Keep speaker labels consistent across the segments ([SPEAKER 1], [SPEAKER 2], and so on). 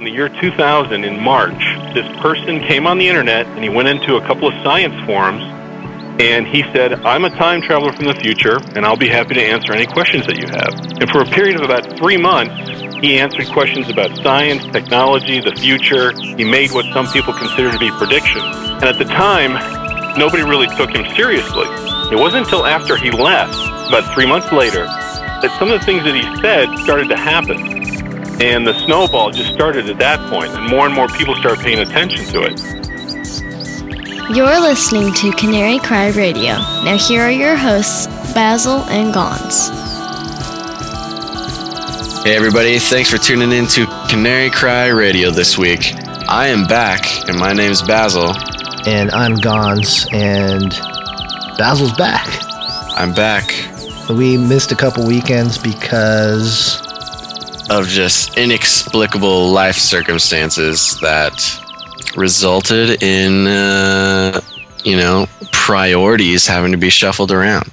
[SPEAKER 1] in the year 2000, in March, this person came on the internet and he went into a couple of science forums and he said, I'm a time traveler from the future and I'll be happy to answer any questions that you have. And for a period of about three months, he answered questions about science, technology, the future. He made what some people consider to be predictions. And at the time, nobody really took him seriously. It wasn't until after he left, about three months later, that some of the things that he said started to happen. And the snowball just started at that point, and more and more people started paying attention to it.
[SPEAKER 2] You're listening to Canary Cry Radio. Now, here are your hosts, Basil and Gons.
[SPEAKER 3] Hey, everybody, thanks for tuning in to Canary Cry Radio this week. I am back, and my name's Basil.
[SPEAKER 4] And I'm Gons, and Basil's back.
[SPEAKER 3] I'm back
[SPEAKER 4] We missed a couple weekends because
[SPEAKER 3] of just inexplicable life circumstances that resulted in, uh, you know, priorities having to be shuffled around.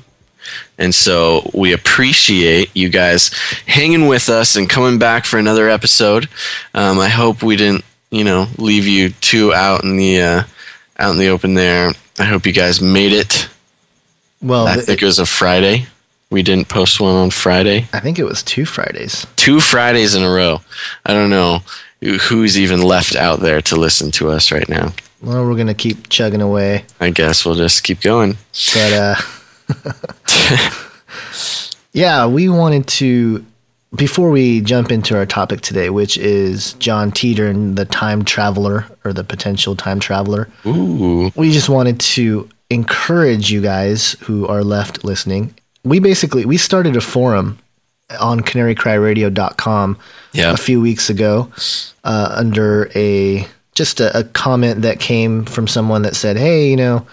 [SPEAKER 3] And so we appreciate you guys hanging with us and coming back for another episode. Um, I hope we didn't, you know, leave you too out in the uh, out in the open there. I hope you guys made it.
[SPEAKER 4] well,
[SPEAKER 3] I
[SPEAKER 4] th-
[SPEAKER 3] think it was a Friday. We didn't post one on Friday.
[SPEAKER 4] I think it was two Fridays.
[SPEAKER 3] Two Fridays in a row. I don't know who's even left out there to listen to us right now.
[SPEAKER 4] Well, we're gonna keep chugging away,
[SPEAKER 3] I guess we'll just keep going.
[SPEAKER 4] but uh, yeah, we wanted to before we jump into our topic today, which is John Titor and the time traveler or the potential time traveler.
[SPEAKER 3] Ooh.
[SPEAKER 4] we just wanted to encourage you guys who are left listening. We basically we started a forum on canarycryradio.com
[SPEAKER 3] Yeah.
[SPEAKER 4] a few weeks ago uh, under a just a, a comment that came from someone that said, "Hey, you know,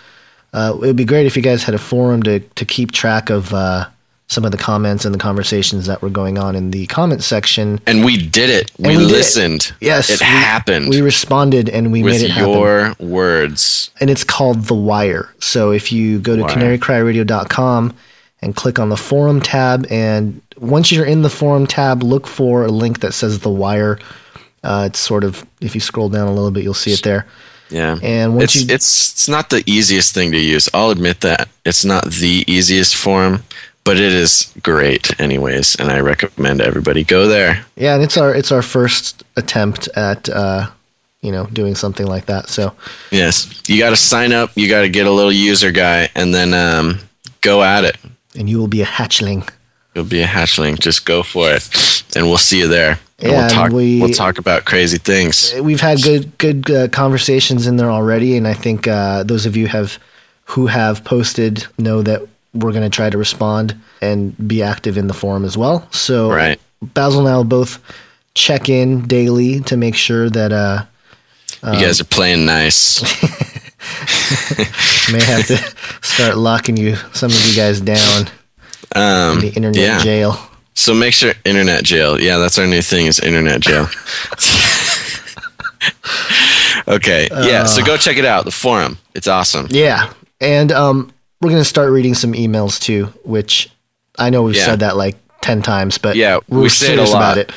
[SPEAKER 4] uh, it would be great if you guys had a forum to to keep track of uh, some of the comments and the conversations that were going on in the comment section."
[SPEAKER 3] And we did it. We,
[SPEAKER 4] And we it.
[SPEAKER 3] listened.
[SPEAKER 4] Yes,
[SPEAKER 3] It
[SPEAKER 4] we-
[SPEAKER 3] happened
[SPEAKER 4] We responded and we
[SPEAKER 3] with
[SPEAKER 4] made it happen.
[SPEAKER 3] your words.
[SPEAKER 4] and it's called The Wire. So if you go to canarycryradio.com and click on the forum tab, and once you're in the forum tab, look for a link that says The Wire. Uh, it's sort of if you scroll down a little bit, you'll see it there.
[SPEAKER 3] Yeah.
[SPEAKER 4] And once
[SPEAKER 3] it's,
[SPEAKER 4] you-
[SPEAKER 3] it's it's not the easiest thing to use. I'll admit that. It's not the easiest forum, but it is great anyways, and I recommend everybody go there.
[SPEAKER 4] Yeah, and it's our it's our first attempt at uh, you know doing something like that. So
[SPEAKER 3] Yes. You got to sign up, you got to get a little user guy and then um, go at it.
[SPEAKER 4] And you will be a hatchling.
[SPEAKER 3] You'll be a hatchling. Just go for it, and we'll see you there. And
[SPEAKER 4] Yeah,
[SPEAKER 3] we'll talk.
[SPEAKER 4] we-
[SPEAKER 3] we'll talk about crazy things.
[SPEAKER 4] We've had good good uh, conversations in there already, and I think uh, those of you have who have posted know that we're going to try to respond and be active in the forum as well. So
[SPEAKER 3] Right.
[SPEAKER 4] Basil and I will both check in daily to make sure that uh,
[SPEAKER 3] you guys are playing nice.
[SPEAKER 4] may have to start locking you some of you guys down
[SPEAKER 3] Um,
[SPEAKER 4] in the internet
[SPEAKER 3] yeah.
[SPEAKER 4] jail.
[SPEAKER 3] So make sure internet jail. Yeah, that's our new thing is internet jail. okay. Yeah. So go check it out. The forum. It's awesome.
[SPEAKER 4] Yeah, and um, we're going to start reading some emails too, which I know we've
[SPEAKER 3] Yeah.
[SPEAKER 4] said that like ten times, but
[SPEAKER 3] Yeah,
[SPEAKER 4] we're
[SPEAKER 3] we a
[SPEAKER 4] serious
[SPEAKER 3] lot.
[SPEAKER 4] about it.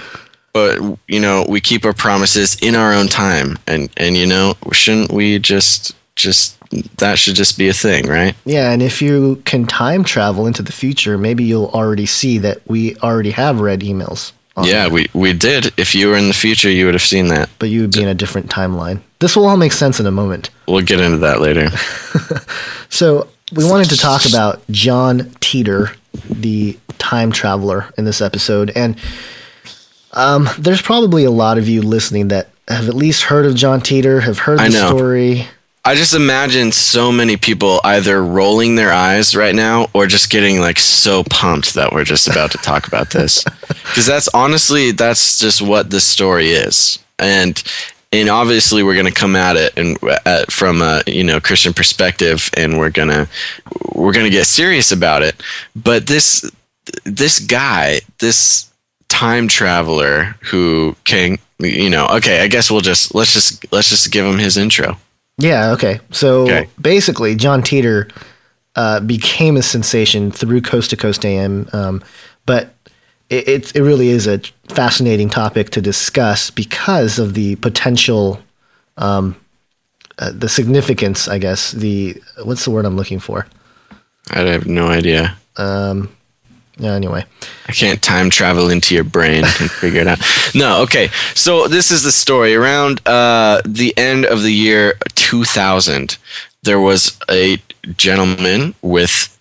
[SPEAKER 3] But you know, we keep our promises in our own time, and and you know, shouldn't we just just that should just be a thing, right?
[SPEAKER 4] Yeah, and if you can time travel into the future, maybe you'll already see that we already have read emails.
[SPEAKER 3] Yeah,
[SPEAKER 4] there,
[SPEAKER 3] we we did. If you were in the future, you would have seen that.
[SPEAKER 4] but you would be in a different timeline. This will all make sense in a moment.
[SPEAKER 3] We'll get into that later.
[SPEAKER 4] So we wanted to talk about John Titor, the time traveler, in this episode, and um, there's probably a lot of you listening that have at least heard of John Titor, have heard
[SPEAKER 3] I
[SPEAKER 4] the
[SPEAKER 3] know.
[SPEAKER 4] story.
[SPEAKER 3] I just imagine so many people either rolling their eyes right now or just getting like so pumped that we're just about to talk about this. Because that's honestly, that's just what this story is. And and obviously we're going to come at it and uh, from a you know Christian perspective, and we're gonna we're gonna get serious about it. But this this guy, this time traveler who can you know okay, I guess we'll just let's just let's just give him his intro.
[SPEAKER 4] Yeah, okay. So
[SPEAKER 3] Okay.
[SPEAKER 4] basically, John Titor uh, became a sensation through Coast to Coast AM, um, but it, it it really is a fascinating topic to discuss because of the potential, um, uh, the significance, I guess. The what's the word I'm looking for?
[SPEAKER 3] I have no idea.
[SPEAKER 4] Um, anyway.
[SPEAKER 3] I can't time travel into your brain and figure it out. No, okay. So this is the story. Around uh, the end of the year 2000, there was a gentleman with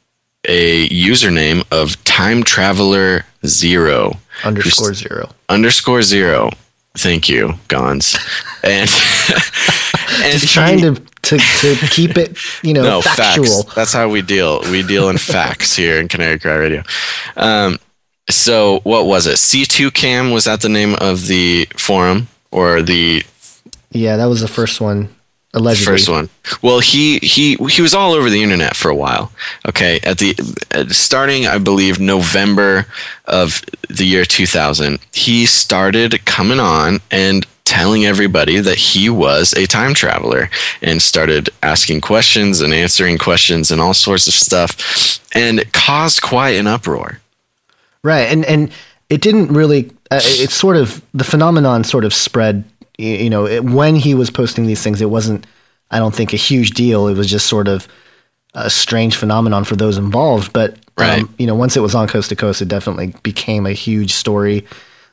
[SPEAKER 3] a username of Time Traveler Zero
[SPEAKER 4] Underscore zero.
[SPEAKER 3] underscore zero. Thank you, Gons. And and
[SPEAKER 4] Just
[SPEAKER 3] he-
[SPEAKER 4] trying to, to, to keep it, you know,
[SPEAKER 3] no
[SPEAKER 4] factual.
[SPEAKER 3] facts. That's how we deal. We deal in facts here in Canary Cry Radio. Um, so what was it? C2 Cam was that the name of the forum or the
[SPEAKER 4] Yeah, that was the first one. Allegedly.
[SPEAKER 3] first one? Well, he he he was all over the internet for a while. Okay, at the uh, starting, I believe November of the year 2000, he started coming on and telling everybody that he was a time traveler and started asking questions and answering questions and all sorts of stuff and it caused quite an uproar.
[SPEAKER 4] Right, and and it didn't really. Uh, it sort of the phenomenon sort of spread. You know, it, when he was posting these things, it wasn't. I don't think a huge deal. It was just sort of a strange phenomenon for those involved. But
[SPEAKER 3] Right.
[SPEAKER 4] um, you know, once it was on coast to coast, it definitely became a huge story,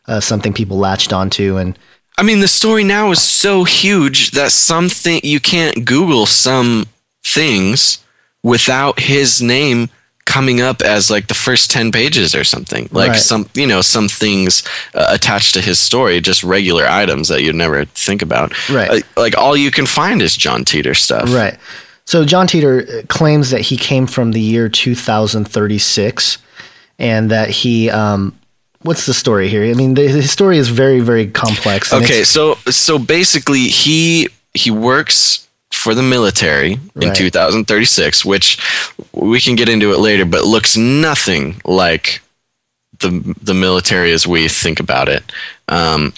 [SPEAKER 4] uh, something people latched onto, and
[SPEAKER 3] I mean, the story now is so huge that something you can't Google some things without his name coming up as like the first 10 pages or something. Like
[SPEAKER 4] Right.
[SPEAKER 3] some, you know, some things uh, attached to his story, just regular items that you'd never think about.
[SPEAKER 4] Right.
[SPEAKER 3] Like, like all you can find is John Titor stuff.
[SPEAKER 4] Right. So John Titor uh, claims that he came from the year 2036 and that he um what's the story here? I mean, the, the story is very very complex.
[SPEAKER 3] Okay, so so basically he he works for the military in 2036, which we can get into it later, but looks nothing like the the military as we think about it. Um,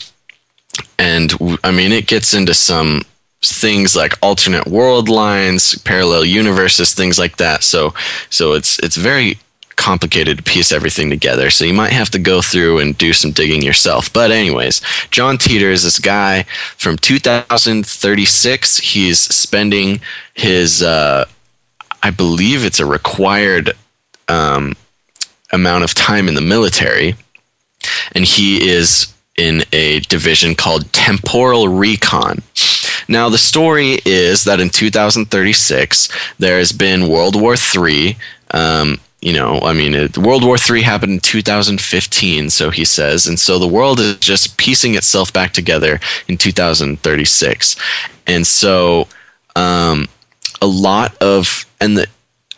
[SPEAKER 3] and I mean, it gets into some things like alternate world lines, parallel universes, things like that. So so it's it's very complicated to piece everything together. So you might have to go through and do some digging yourself. But anyways, John Titor is this guy from 2036. He's spending his uh, I believe it's a required um, amount of time in the military, and he is in a division called Temporal Recon. Now, the story is that in 2036, there has been World War III. Um, you know, I mean, it, World War III happened in 2015, so he says, and so the world is just piecing itself back together in 2036, and so um, a lot of and the,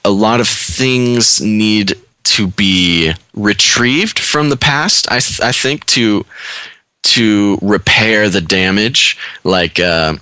[SPEAKER 3] a lot of things need to be retrieved from the past. I th- I think to to repair the damage, like. Uh,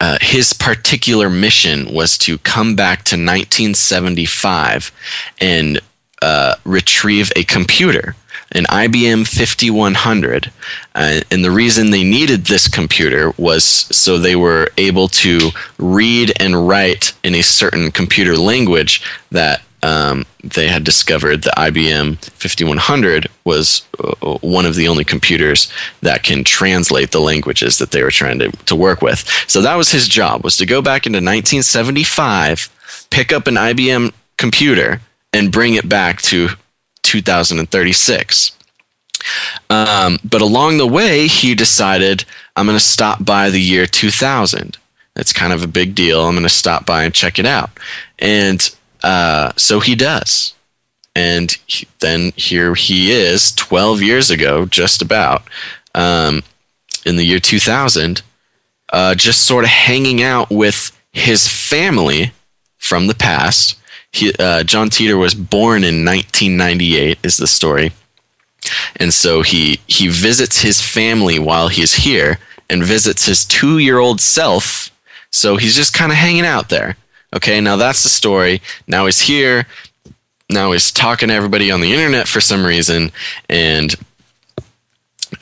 [SPEAKER 3] uh, his particular mission was to come back to 1975 and uh, retrieve a computer, an IBM 5100. Uh, and the reason they needed this computer was so they were able to read and write in a certain computer language that um, they had discovered the IBM 5100 was uh, one of the only computers that can translate the languages that they were trying to, to work with. So that was his job was to go back into 1975, pick up an IBM computer and bring it back to 2036. Um, but along the way, he decided, I'm going to stop by the year 2000. It's kind of a big deal. I'm going to stop by and check it out. And uh, so he does. And he, then here he is 12 years ago, just about, um, in the year 2000, uh, just sort of hanging out with his family from the past. He, uh, John Titor was born in 1998, is the story and so he he visits his family while he's here and visits his two year old self so he's just kind of hanging out there okay now that's the story. Now he's here. Now he's talking to everybody on the internet for some reason. And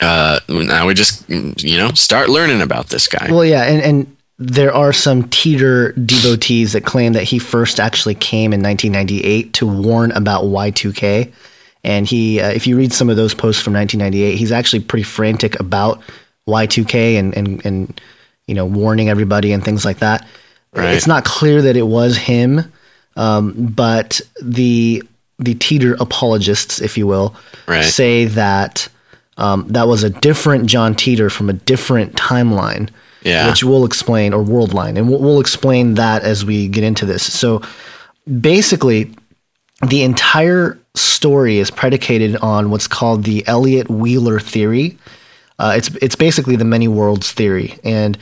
[SPEAKER 3] uh, now we just you know start learning about this guy.
[SPEAKER 4] Well, yeah, and and there are some Titor devotees that claim that he first actually came in 1998 to warn about Y2K, And he, uh, if you read some of those posts from 1998, he's actually pretty frantic about Y2K and and and you know warning everybody and things like that.
[SPEAKER 3] Right.
[SPEAKER 4] It's not clear that it was him, um, but the the Titor apologists, if you will,
[SPEAKER 3] Right.
[SPEAKER 4] say that um, that was a different John Titor from a different timeline,
[SPEAKER 3] Yeah.
[SPEAKER 4] which we'll explain, or world line, and we'll, we'll explain that as we get into this. So basically, the entire story is predicated on what's called the Everett Wheeler theory. Uh, it's it's basically the many worlds theory, and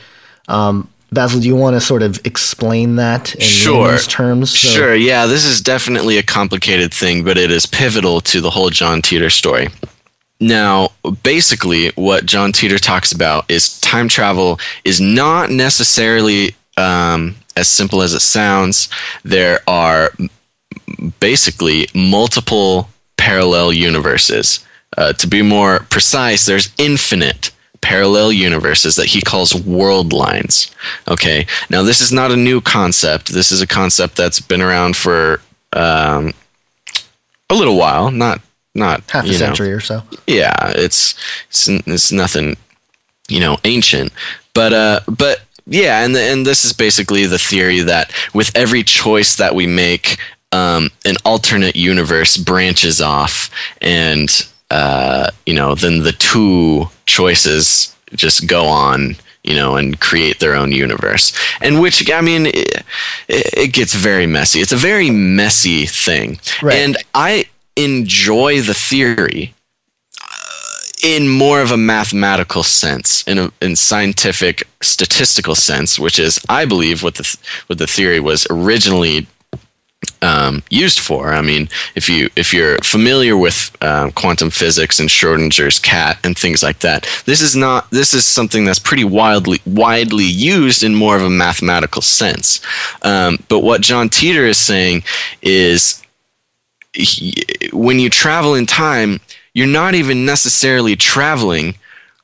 [SPEAKER 4] um, Basil, do you want to sort of explain that in
[SPEAKER 3] Sure.
[SPEAKER 4] terms? So-
[SPEAKER 3] Sure, yeah, this is definitely a complicated thing, but it is pivotal to the whole John Titor story. Now, basically, what John Titor talks about is time travel is not necessarily um, as simple as it sounds. There are basically multiple parallel universes. Uh, to be more precise, there's infinite parallel universes that he calls world lines. Okay, now this is not a new concept. This is a concept that's been around for um, a little while. Not not
[SPEAKER 4] half a
[SPEAKER 3] you know,
[SPEAKER 4] century or so.
[SPEAKER 3] yeah, it's it's, it's nothing, you know, ancient. But uh, but yeah, and the, and this is basically the theory that with every choice that we make, um, an alternate universe branches off, and uh, you know, then the two choices just go on. You know, and create their own universe, and which I mean, it, it gets very messy. It's a very messy thing,
[SPEAKER 4] Right.
[SPEAKER 3] and I enjoy the theory in more of a mathematical sense, in a in scientific statistical sense, which is, I believe, what the what the theory was originally um, used for. I mean, if you if you're familiar with um, quantum physics and Schrodinger's cat and things like that, this is not this is something that's pretty widely widely used in more of a mathematical sense. Um, but what John Titor is saying is he- when you travel in time, you're not even necessarily traveling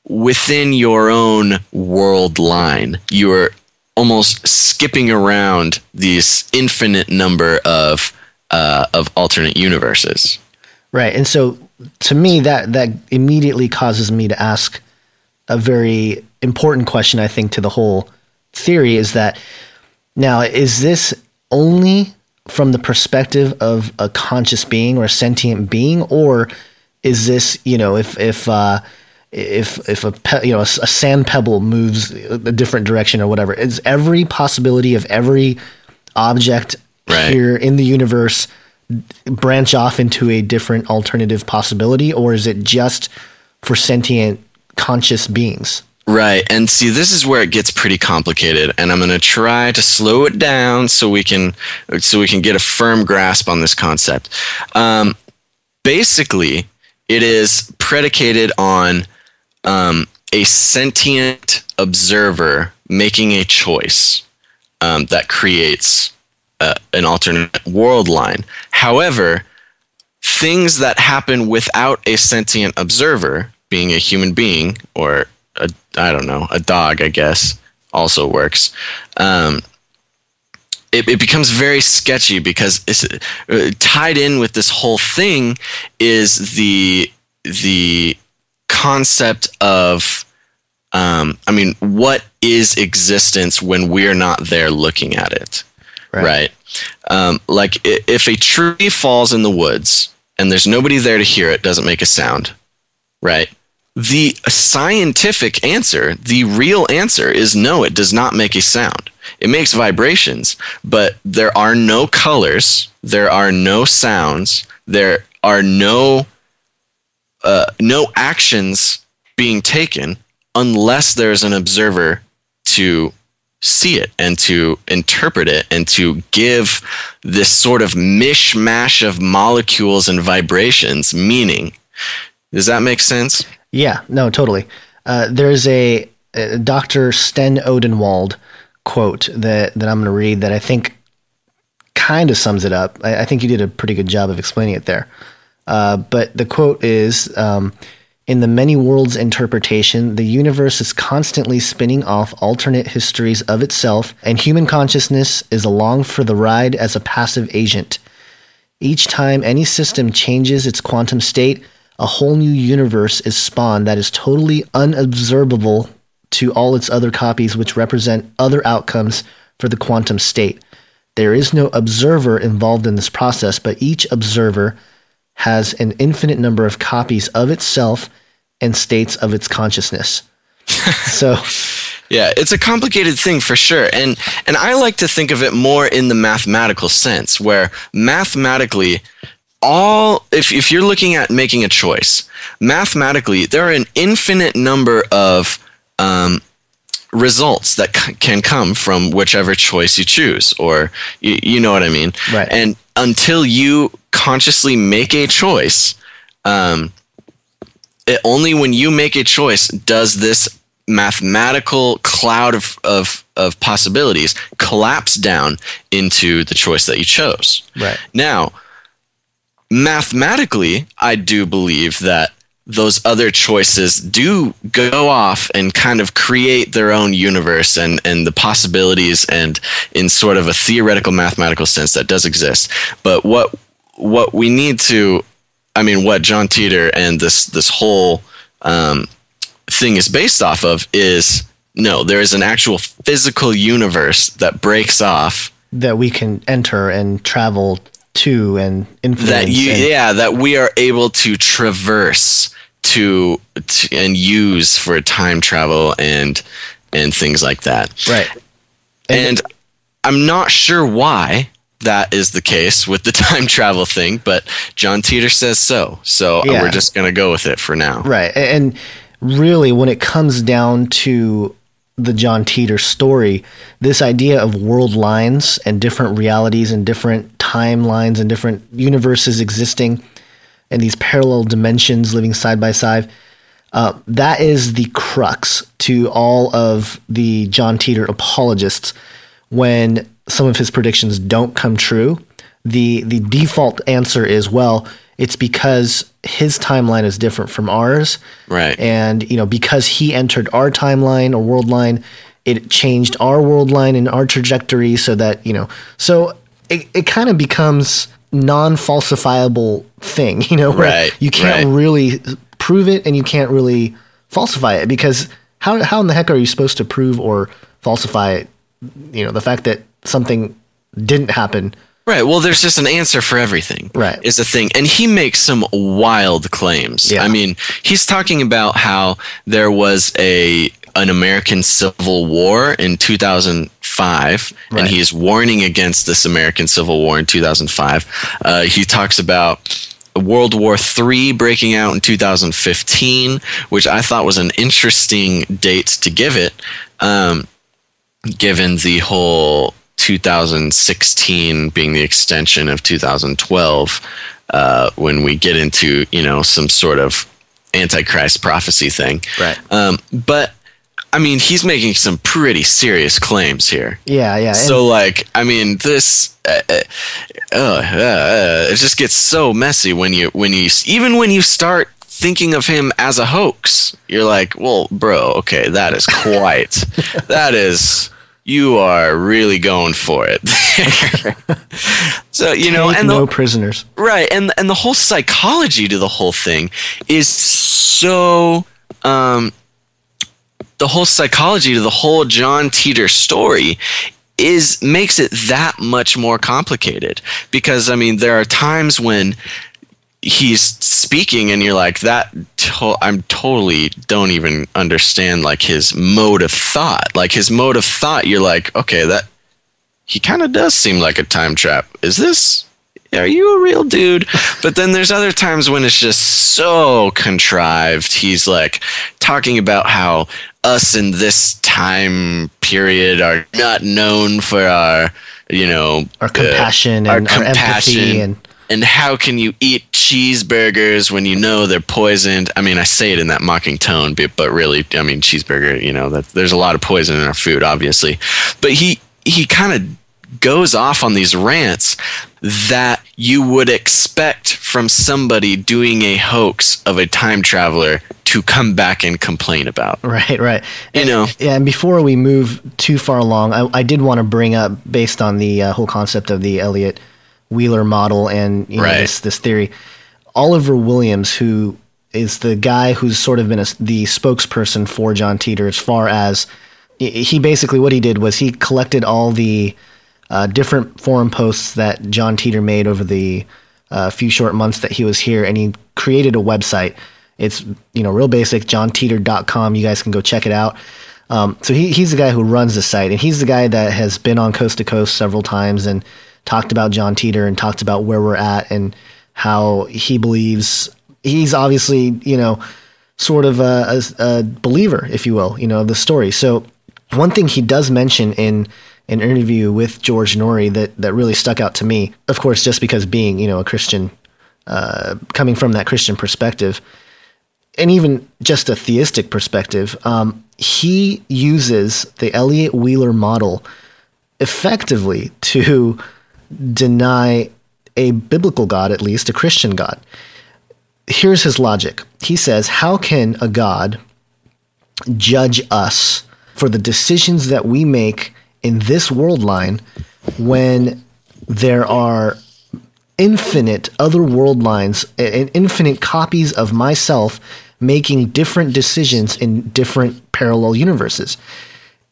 [SPEAKER 3] within your own world line. You're almost skipping around this infinite number of uh, of alternate universes.
[SPEAKER 4] Right. And so to me that that immediately causes me to ask a very important question I think to the whole theory is that now is this only from the perspective of a conscious being or a sentient being or is this, you know, if if uh if if a pe- you know a, a sand pebble moves a different direction or whatever, is every possibility of every object
[SPEAKER 3] Right.
[SPEAKER 4] here in the universe branch off into a different alternative possibility, or is it just for sentient conscious beings?
[SPEAKER 3] Right. And see, this is where it gets pretty complicated, and I'm going to try to slow it down so we can so we can get a firm grasp on this concept. Um, basically, it is predicated on um, a sentient observer making a choice um, that creates uh, an alternate world line. However, things that happen without a sentient observer, being a human being or I don't know a dog, I guess, also works. Um, it, it becomes very sketchy because it's uh, tied in with this whole thing is the the concept of um, I mean, what is existence when we're not there looking at it?
[SPEAKER 4] Right.
[SPEAKER 3] Right. Um, like if a tree falls in the woods and there's nobody there to hear it, doesn't make a sound. Right. The scientific answer, the real answer is no, it does not make a sound. It makes vibrations, but there are no colors, there are no sounds, there are no uh, no actions being taken unless there's an observer to see it and to interpret it and to give this sort of mishmash of molecules and vibrations meaning. Does that make sense?
[SPEAKER 4] Yeah, no, totally. Uh, there's a, a Dr. Sten Odenwald quote that, that I'm going to read that I think kind of sums it up. I, I think you did a pretty good job of explaining it there. Uh, but the quote is um, In the many worlds interpretation, the universe is constantly spinning off alternate histories of itself, and human consciousness is along for the ride as a passive agent. Each time any system changes its quantum state, a whole new universe is spawned that is totally unobservable to all its other copies, which represent other outcomes for the quantum state. There is no observer involved in this process, but each observer has an infinite number of copies of itself and states of its consciousness. so
[SPEAKER 3] Yeah, it's a complicated thing for sure. And and I like to think of it more in the mathematical sense where mathematically all if if you're looking at making a choice, mathematically there are an infinite number of um, results that c- can come from whichever choice you choose or you, you know what I mean.
[SPEAKER 4] Right.
[SPEAKER 3] And until you consciously make a choice, um, it, only when you make a choice does this mathematical cloud of, of, of possibilities collapse down into the choice that you chose.
[SPEAKER 4] Right.
[SPEAKER 3] Now, mathematically, I do believe that those other choices do go off and kind of create their own universe and, and the possibilities and in sort of a theoretical mathematical sense that does exist. But what what we need to I mean what John Titor and this this whole um, thing is based off of is no, there is an actual physical universe that breaks off
[SPEAKER 4] that we can enter and travel to and influence.
[SPEAKER 3] that you
[SPEAKER 4] and-
[SPEAKER 3] yeah that we are able to traverse to, to and use for time travel and and things like that
[SPEAKER 4] Right.
[SPEAKER 3] and i'm not sure why that is the case with the time travel thing but john titor says so so
[SPEAKER 4] Yeah.
[SPEAKER 3] we're just gonna go with it for now
[SPEAKER 4] Right. And really, when it comes down to the John Titor story, this idea of world lines and different realities and different timelines and different universes existing and these parallel dimensions living side by side, uh, that is the crux to all of the John Titor apologists when some of his predictions don't come true. The the default answer is well, it's because his timeline is different from ours.
[SPEAKER 3] Right.
[SPEAKER 4] And you know, because he entered our timeline or world line, it changed our world line and our trajectory so that, you know, so it, it kind of becomes non-falsifiable thing, you know, where
[SPEAKER 3] Right,
[SPEAKER 4] you can't
[SPEAKER 3] right.
[SPEAKER 4] really prove it and you can't really falsify it because how how in the heck are you supposed to prove or falsify you know the fact that something didn't happen
[SPEAKER 3] Right. Well, there's just an answer for everything.
[SPEAKER 4] Right.
[SPEAKER 3] Is the thing. And he makes some wild claims.
[SPEAKER 4] Yeah.
[SPEAKER 3] I mean, he's talking about how there was a an American Civil War in 2005,
[SPEAKER 4] Right.
[SPEAKER 3] and he's warning against this American Civil War in 2005. Uh, he talks about World War III breaking out in 2015, which I thought was an interesting date to give it. Um, given the whole 2016 being the extension of 2012 uh, when we get into you know some sort of antichrist prophecy thing
[SPEAKER 4] Right.
[SPEAKER 3] um, but i mean he's making some pretty serious claims here
[SPEAKER 4] yeah yeah and-
[SPEAKER 3] so like i mean this uh, uh, uh, uh, it just gets so messy when you when you even when you start thinking of him as a hoax you're like well bro okay that is quite that is you are really going for it. So you know
[SPEAKER 4] take
[SPEAKER 3] and
[SPEAKER 4] no
[SPEAKER 3] the,
[SPEAKER 4] prisoners.
[SPEAKER 3] Right and and the whole psychology to the whole thing is so um the whole psychology to the whole John Titor story is makes it that much more complicated. Because I mean there are times when he's speaking and you're like that to- I'm totally don't even understand like his mode of thought. Like his mode of thought you're like okay that he kind of does seem like a time trap. Is this are you a real dude? But then there's other times when it's just so contrived. He's like talking about how us in this time period are not known for our you know
[SPEAKER 4] our
[SPEAKER 3] uh,
[SPEAKER 4] compassion
[SPEAKER 3] our
[SPEAKER 4] and our, empathy
[SPEAKER 3] compassion.
[SPEAKER 4] and
[SPEAKER 3] and how can you eat cheeseburgers when you know they're poisoned? I mean, I say it in that mocking tone, but, but really, I mean, cheeseburger. You know that there's a lot of poison in our food, obviously. But he he kind of goes off on these rants that you would expect from somebody doing a hoax of a time traveler to come back and complain about.
[SPEAKER 4] right right
[SPEAKER 3] You know,
[SPEAKER 4] Yeah, and before we move too far along, I, I did want to bring up, based on the uh, whole concept of the Everett Wheeler model and you know,
[SPEAKER 3] Right.
[SPEAKER 4] this this theory. Oliver Williams, who is the guy who's sort of been a, the spokesperson for John Titor, as far as he basically what he did was he collected all the uh, different forum posts that John Titor made over the uh, few short months that he was here, and he created a website. It's you know real basic, johntitor.com. You guys can go check it out. Um, so he, he's the guy who runs the site, and he's the guy that has been on Coast to Coast several times and talked about John Titor and talked about where we're at and how he believes he's obviously you know sort of a, a, a believer, if you will, you know, of the story. So one thing he does mention in an interview with George Noory that that really stuck out to me, of course, just because being you know a Christian, uh, coming from that Christian perspective, and even just a theistic perspective, um, he uses the Everett Wheeler model effectively to deny a biblical God, at least a Christian God. Here's his logic. He says, How can a God judge us for the decisions that we make in this world line when there are infinite other world lines and infinite copies of myself making different decisions in different parallel universes?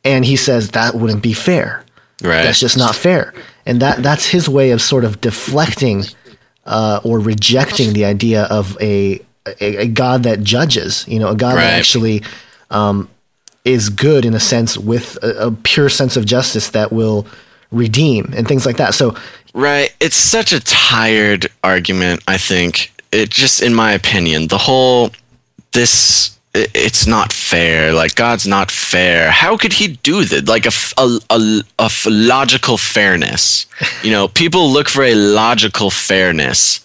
[SPEAKER 4] And he says that wouldn't be fair.
[SPEAKER 3] Right.
[SPEAKER 4] That's just not fair. And that that's his way of sort of deflecting uh, or rejecting the idea of a, a a God that judges. You know, a God that actually um, is good in a sense with a, a pure sense of justice that will redeem and things like that. So
[SPEAKER 3] Right. It's such a tired argument, I think. It just, in my opinion, the whole, this, it's not fair. Like, God's not fair. How could he do that? Like, a a a logical fairness. You know, people look for a logical fairness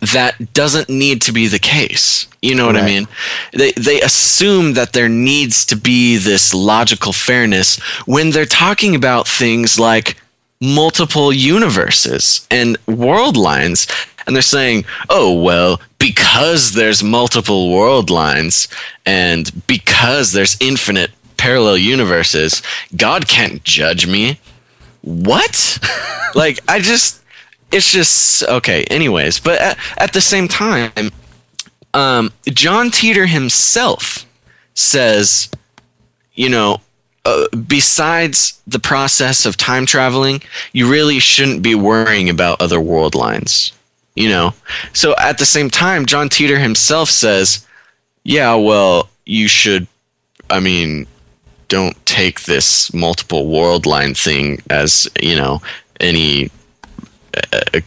[SPEAKER 3] that doesn't need to be the case. You know what I mean? They they assume that there needs to be this logical fairness when they're talking about things like multiple universes and world lines and they're saying, "Oh, well, because there's multiple world lines and because there's infinite parallel universes, God can't judge me." What? like I just it's just okay anyways but at, at the same time um, john titor himself says you know uh, besides the process of time traveling you really shouldn't be worrying about other world lines you know? So at the same time john titor himself says yeah well you should i mean don't take this multiple world line thing as you know any uh,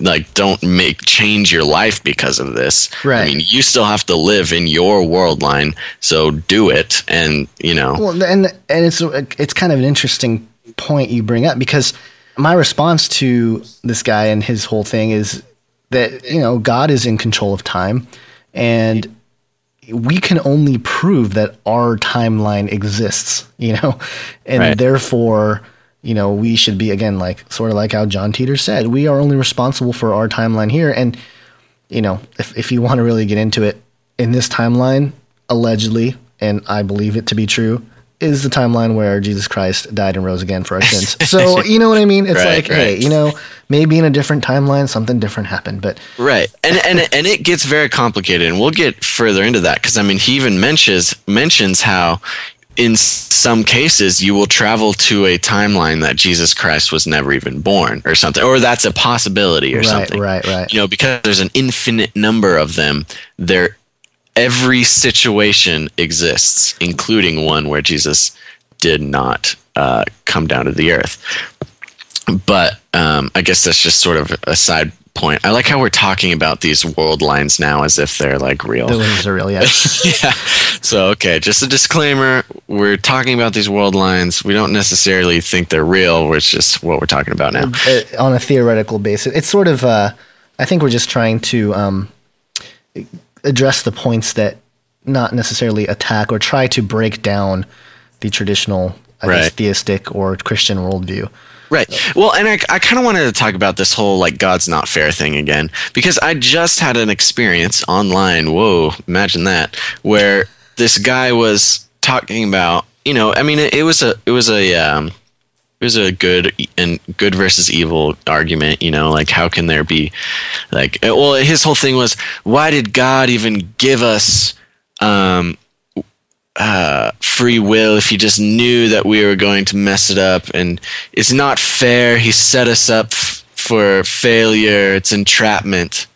[SPEAKER 3] like don't make change your life because of this.
[SPEAKER 4] Right.
[SPEAKER 3] i mean you still have to live in your world line so do it and you know.
[SPEAKER 4] Well, and and it's it's kind of an interesting point you bring up because my response to this guy and his whole thing is that you know God is in control of time, and we can only prove that our timeline exists. You know, and
[SPEAKER 3] Right.
[SPEAKER 4] therefore. You know, we should be again like sort of like how John Titor said, we are only responsible for our timeline here. And you know, if if you want to really get into it, in this timeline, allegedly, and I believe it to be true, is the timeline where Jesus Christ died and rose again for our sins. So you know what I mean? It's
[SPEAKER 3] Right,
[SPEAKER 4] like, hey, you know, maybe in a different timeline, something different happened, but
[SPEAKER 3] Right, and and and it gets very complicated, and we'll get further into that because I mean he even mentions mentions how in some cases you will travel to a timeline that Jesus Christ was never even born or something, or that's a possibility or
[SPEAKER 4] right,
[SPEAKER 3] something.
[SPEAKER 4] right, right.
[SPEAKER 3] You know, because there's an infinite number of them. There, every situation exists, including one where Jesus did not uh, come down to the earth but um, I guess that's just sort of a side point. I like how we're talking about these world lines now as if they're like real.
[SPEAKER 4] The ones are real, yeah.
[SPEAKER 3] yeah. So okay, just a disclaimer: we're talking about these world lines. We don't necessarily think they're real. Which just what we're talking about now.
[SPEAKER 4] uh, on a theoretical basis. It's sort of, uh, I think we're just trying to um, address the points that not necessarily attack or try to break down the traditional, I guess, theistic or Christian worldview.
[SPEAKER 3] Right. Well, and I, I kind of wanted to talk about this whole like God's not fair thing again because I just had an experience online. Whoa, imagine that, where this guy was talking about, you know, I mean, it, it was a it was a um, was a good and good versus evil argument. You know, like how can there be like well, his whole thing was why did God even give us um, uh, free will if he just knew that we were going to mess it up and it's not fair. He set us up f- for failure. It's entrapment.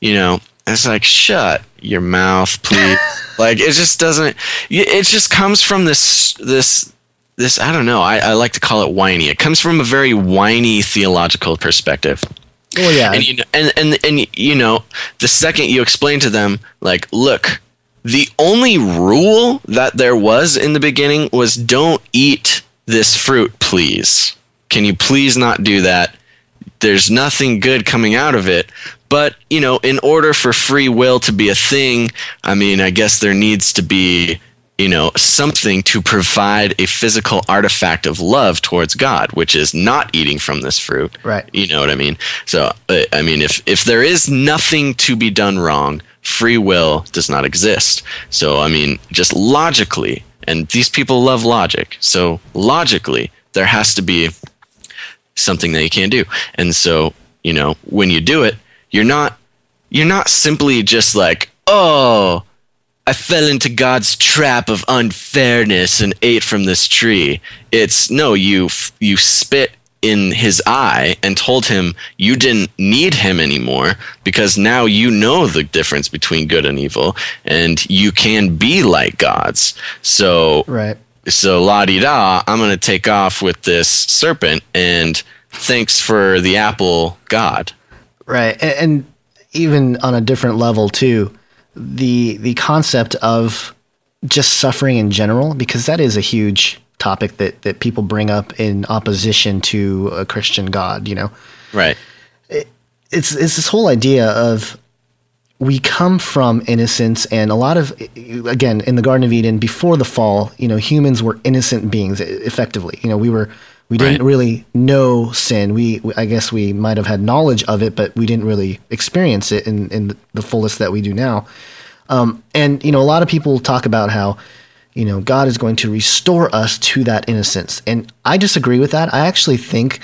[SPEAKER 3] You know, it's like shut your mouth, please. like it just doesn't. It just comes from this this this. I don't know. I, I like to call it whiny. It comes from a very whiny theological perspective.
[SPEAKER 4] Well, yeah.
[SPEAKER 3] And you know, and, and and you know, the second you explain to them, like, look, the only rule that there was in the beginning was don't eat this fruit, please. Can you please not do that? There's nothing good coming out of it. But, you know, in order for free will to be a thing, I mean, I guess there needs to be, you know, something to provide a physical artifact of love towards God, which is not eating from this fruit.
[SPEAKER 4] Right.
[SPEAKER 3] You know what I mean? So, uh, I mean, if, if there is nothing to be done wrong, free will does not exist. So, I mean, just logically, and these people love logic. So, logically, there has to be something that you can't do. And so, you know, when you do it, you're not you're not simply just like, "Oh, I fell into God's trap of unfairness and ate from this tree." It's no, you you spit in his eye and told him you didn't need him anymore because now you know the difference between good and evil and you can be like gods. So
[SPEAKER 4] right.
[SPEAKER 3] So la di da, I'm gonna take off with this serpent and thanks for the apple, God.
[SPEAKER 4] Right. And, and even on a different level too, the the concept of just suffering in general, because that is a huge topic that, that people bring up in opposition to a Christian God, you know.
[SPEAKER 3] Right.
[SPEAKER 4] It, it's it's this whole idea of we come from innocence and a lot of again in the garden of eden before the fall you know humans were innocent beings effectively you know we were we didn't
[SPEAKER 3] Right.
[SPEAKER 4] really know sin. We i guess we might have had knowledge of it but we didn't really experience it in, in the fullest that we do now. Um, and you know a lot of people talk about how you know god is going to restore us to that innocence. And i disagree with that. I actually think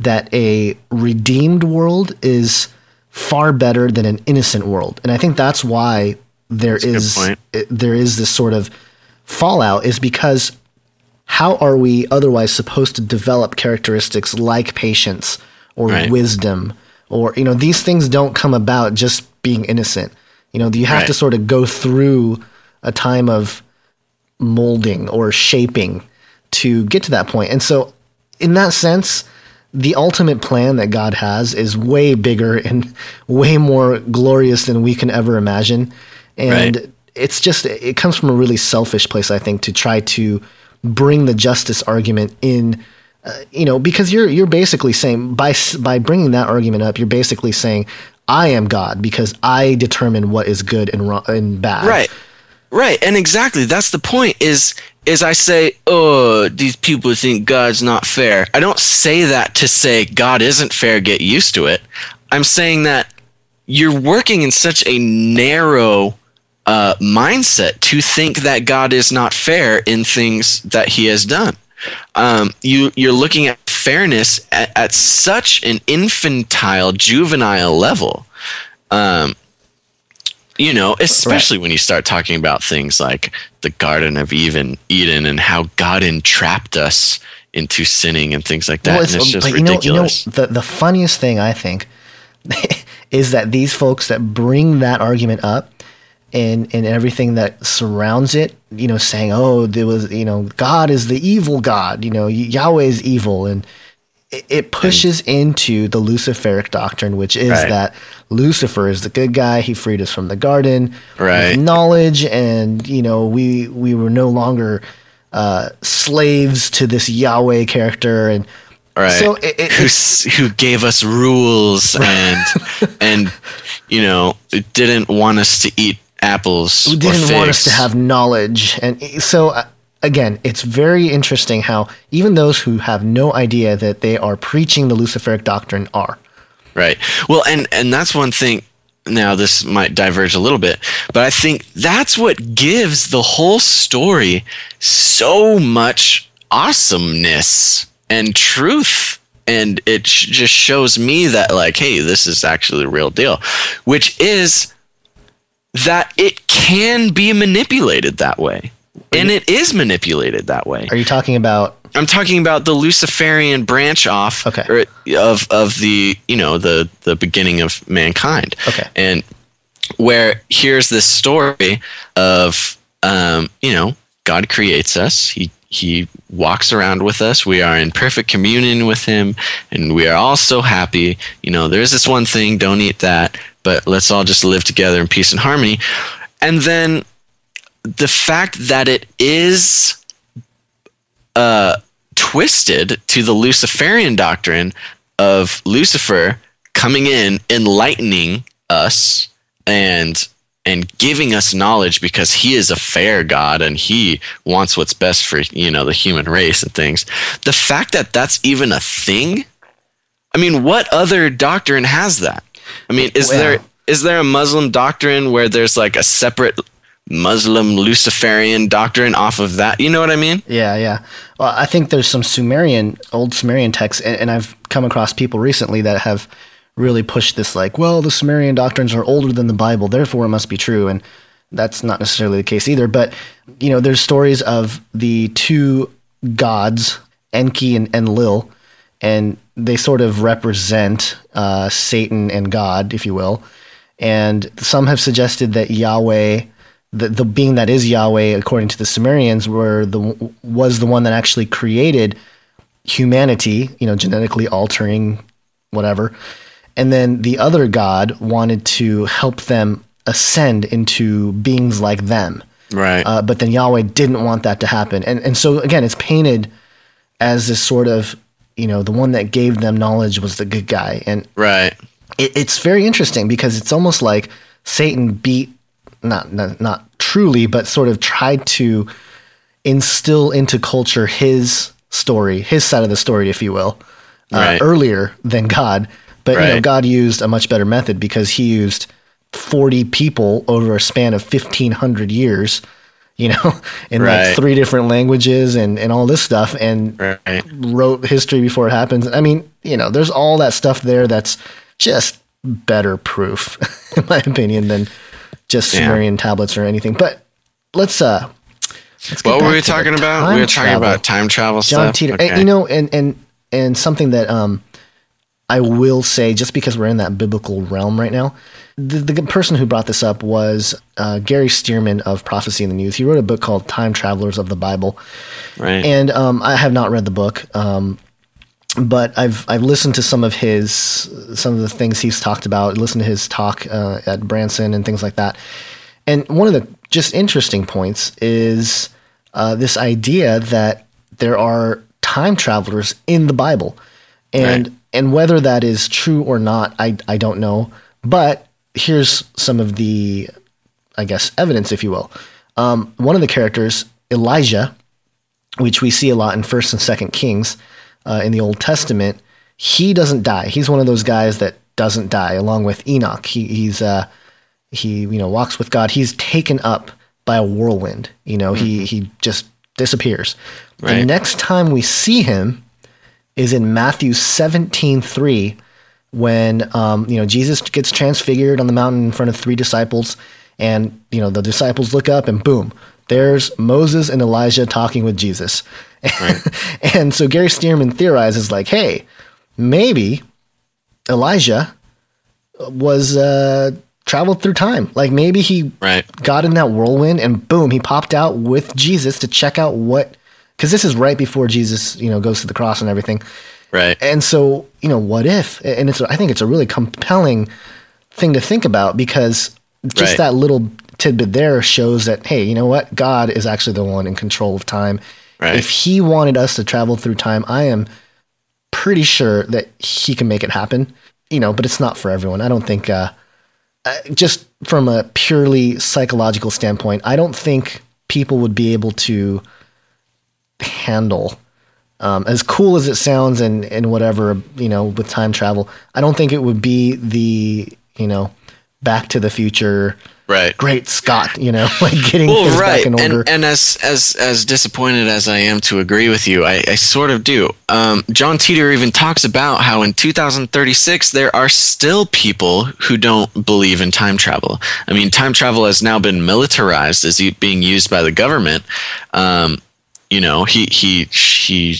[SPEAKER 4] that a redeemed world is far better than an innocent world. And i think that's why there
[SPEAKER 3] good
[SPEAKER 4] is it- there is this sort of fallout is because how are we otherwise supposed to develop characteristics like patience or
[SPEAKER 3] Right.
[SPEAKER 4] wisdom or you know these things don't come about just being innocent you know you have
[SPEAKER 3] Right.
[SPEAKER 4] to sort of go through a time of molding or shaping to get to that point and so in that sense the ultimate plan that god has is way bigger and way more glorious than we can ever imagine and
[SPEAKER 3] Right.
[SPEAKER 4] it's just it comes from a really selfish place i think to try to bring the justice argument in uh, you know because you're you're basically saying by by bringing that argument up you're basically saying i am god because i determine what is good and wrong and bad
[SPEAKER 3] Right. Right. And exactly that's the point is is I say, "Oh, these people think God's not fair." I don't say that to say God isn't fair, get used to it. I'm saying that you're working in such a narrow uh, mindset to think that God is not fair in things that He has done. Um, you you're looking at fairness at, at such an infantile, juvenile level. Um, you know, especially when you start talking about things like the Garden of Eden, Eden, and how God entrapped us into sinning and things like that. and it's just
[SPEAKER 4] but you know, you know,
[SPEAKER 3] ridiculous.
[SPEAKER 4] the the funniest thing I think is that these folks that bring that argument up and and everything that surrounds it, you know, saying, "Oh, there was, you know, God is the evil God," you know, Yahweh is evil, and it, it pushes into the Luciferic doctrine, which is
[SPEAKER 3] Right.
[SPEAKER 4] that Lucifer is the good guy. He freed us from the garden
[SPEAKER 3] Right.
[SPEAKER 4] with knowledge, and you know, we we were no longer uh, slaves to this Yahweh character, and
[SPEAKER 3] right?
[SPEAKER 4] so it- it-
[SPEAKER 3] who who gave us rules and and you know didn't want us to eat apples.
[SPEAKER 4] who didn't want us to have knowledge. And so, uh, again, it's very interesting how even those who have no idea that they are preaching the Luciferic doctrine are.
[SPEAKER 3] Right. Well, and and that's one thing. Now this might diverge a little bit, but I think that's what gives the whole story so much awesomeness. and truth and it sh- just shows me that like hey this is actually the real deal which is that it can be manipulated that way and it is manipulated that way
[SPEAKER 4] Are you talking about?
[SPEAKER 3] i'm talking about the luciferian branch off
[SPEAKER 4] Okay.
[SPEAKER 3] or, of of the you know the the beginning of mankind
[SPEAKER 4] Okay.
[SPEAKER 3] and where here's this story of um, you know god creates us he he walks around with us we are in perfect communion with him and we are all so happy you know there's this one thing don't eat that but let's all just live together in peace and harmony. And then the fact that it is uh, twisted to the luciferian doctrine of lucifer coming in enlightening us and and giving us knowledge because he is a fair god and he wants what's best for you know the human race and things. The fact that that's even a thing? I mean what other doctrine has that i mean is
[SPEAKER 4] Well-
[SPEAKER 3] there is there a muslim doctrine where there's like a separate muslim luciferian doctrine off of that you know what i mean
[SPEAKER 4] Yeah, yeah. Well, I think there's some Sumerian, old Sumerian texts, and, and I've come across people recently that have really pushed this, like, well, the Sumerian doctrines are older than the Bible, therefore it must be true, and that's not necessarily the case either. But you know, there's stories of the two gods, Enki and Enlil, and they sort of represent uh, Satan and God, if you will. And some have suggested that Yahweh, the, the being that is Yahweh, according to the Sumerians, were the was the one that actually created humanity, you know, genetically altering whatever. And then the other god wanted to help them ascend into beings like them.
[SPEAKER 3] right
[SPEAKER 4] Uh, but then Yahweh didn't want that to happen. And and so again, it's painted as this sort of, you know, the one that gave them knowledge was the good guy. And
[SPEAKER 3] right
[SPEAKER 4] it, it's very interesting because it's almost like Satan beat not, not not truly, but sort of tried to instill into culture his story, his side of the story, if you will, uh,
[SPEAKER 3] Right.
[SPEAKER 4] earlier than God. But you know, God used a much better method because He used forty people over a span of fifteen hundred years. You know, in like three different languages and, and all this stuff, and
[SPEAKER 3] right
[SPEAKER 4] wrote history before it happens. I mean, you know, there's all that stuff there that's just better proof, in my opinion, than just
[SPEAKER 3] Yeah.
[SPEAKER 4] Sumerian tablets or anything. But let's uh let's
[SPEAKER 3] what were we talking about we were talking
[SPEAKER 4] travel.
[SPEAKER 3] about time travel
[SPEAKER 4] John
[SPEAKER 3] stuff
[SPEAKER 4] Titor.
[SPEAKER 3] Okay.
[SPEAKER 4] And, you know, and and and something that um I will say, just because we're in that biblical realm right now, the, the person who brought this up was uh, Gary Stearman of Prophecy in the News. He wrote a book called Time Travelers of the Bible.
[SPEAKER 3] right
[SPEAKER 4] And um, I have not read the book, um, but I've I've listened to some of his some of the things he's talked about. Listened to his talk uh, at Branson and things like that. And one of the just interesting points is uh, this idea that there are time travelers in the Bible, and
[SPEAKER 3] Right.
[SPEAKER 4] and whether that is true or not, I I don't know. But here's some of the, I guess, evidence, if you will. Um, one of the characters, Elijah, which we see a lot in First and Second Kings uh, in the Old Testament, he doesn't die. He's one of those guys that doesn't die, along with Enoch. He, he's uh, he you know walks with God. He's taken up by a whirlwind. You know, he he just disappears. The next time we see him is in Matthew seventeen three, when um, you know Jesus gets transfigured on the mountain in front of three disciples, and you know the disciples look up and boom, there's Moses and Elijah talking with Jesus. and so Gary Stearman theorizes like, hey, maybe Elijah was uh, traveled through time. Like maybe he
[SPEAKER 3] right
[SPEAKER 4] got in that whirlwind and boom, he popped out with Jesus to check out what because this is right before Jesus, you know, goes to the cross and everything.
[SPEAKER 3] right
[SPEAKER 4] And so, you know, what if? And it's I think it's a really compelling thing to think about because just
[SPEAKER 3] Right.
[SPEAKER 4] that little tidbit there shows that hey, you know what? God is actually the one in control of time.
[SPEAKER 3] Right.
[SPEAKER 4] If he wanted us to travel through time, I am pretty sure that he can make it happen. You know, but it's not for everyone. I don't think uh, uh just from a purely psychological standpoint, I don't think people would be able to handle um, as cool as it sounds and, and whatever, you know, with time travel, I don't think it would be the, you know, Back to the Future,
[SPEAKER 3] Right.
[SPEAKER 4] Great Scott, you know, like getting
[SPEAKER 3] Well,
[SPEAKER 4] things
[SPEAKER 3] right,
[SPEAKER 4] back in order.
[SPEAKER 3] and and as as as disappointed as I am to agree with you, I, I sort of do. Um, John Titor even talks about how in 2036 there are still people who don't believe in time travel. I mean, time travel has now been militarized as being used by the government. Um, you know, he he he,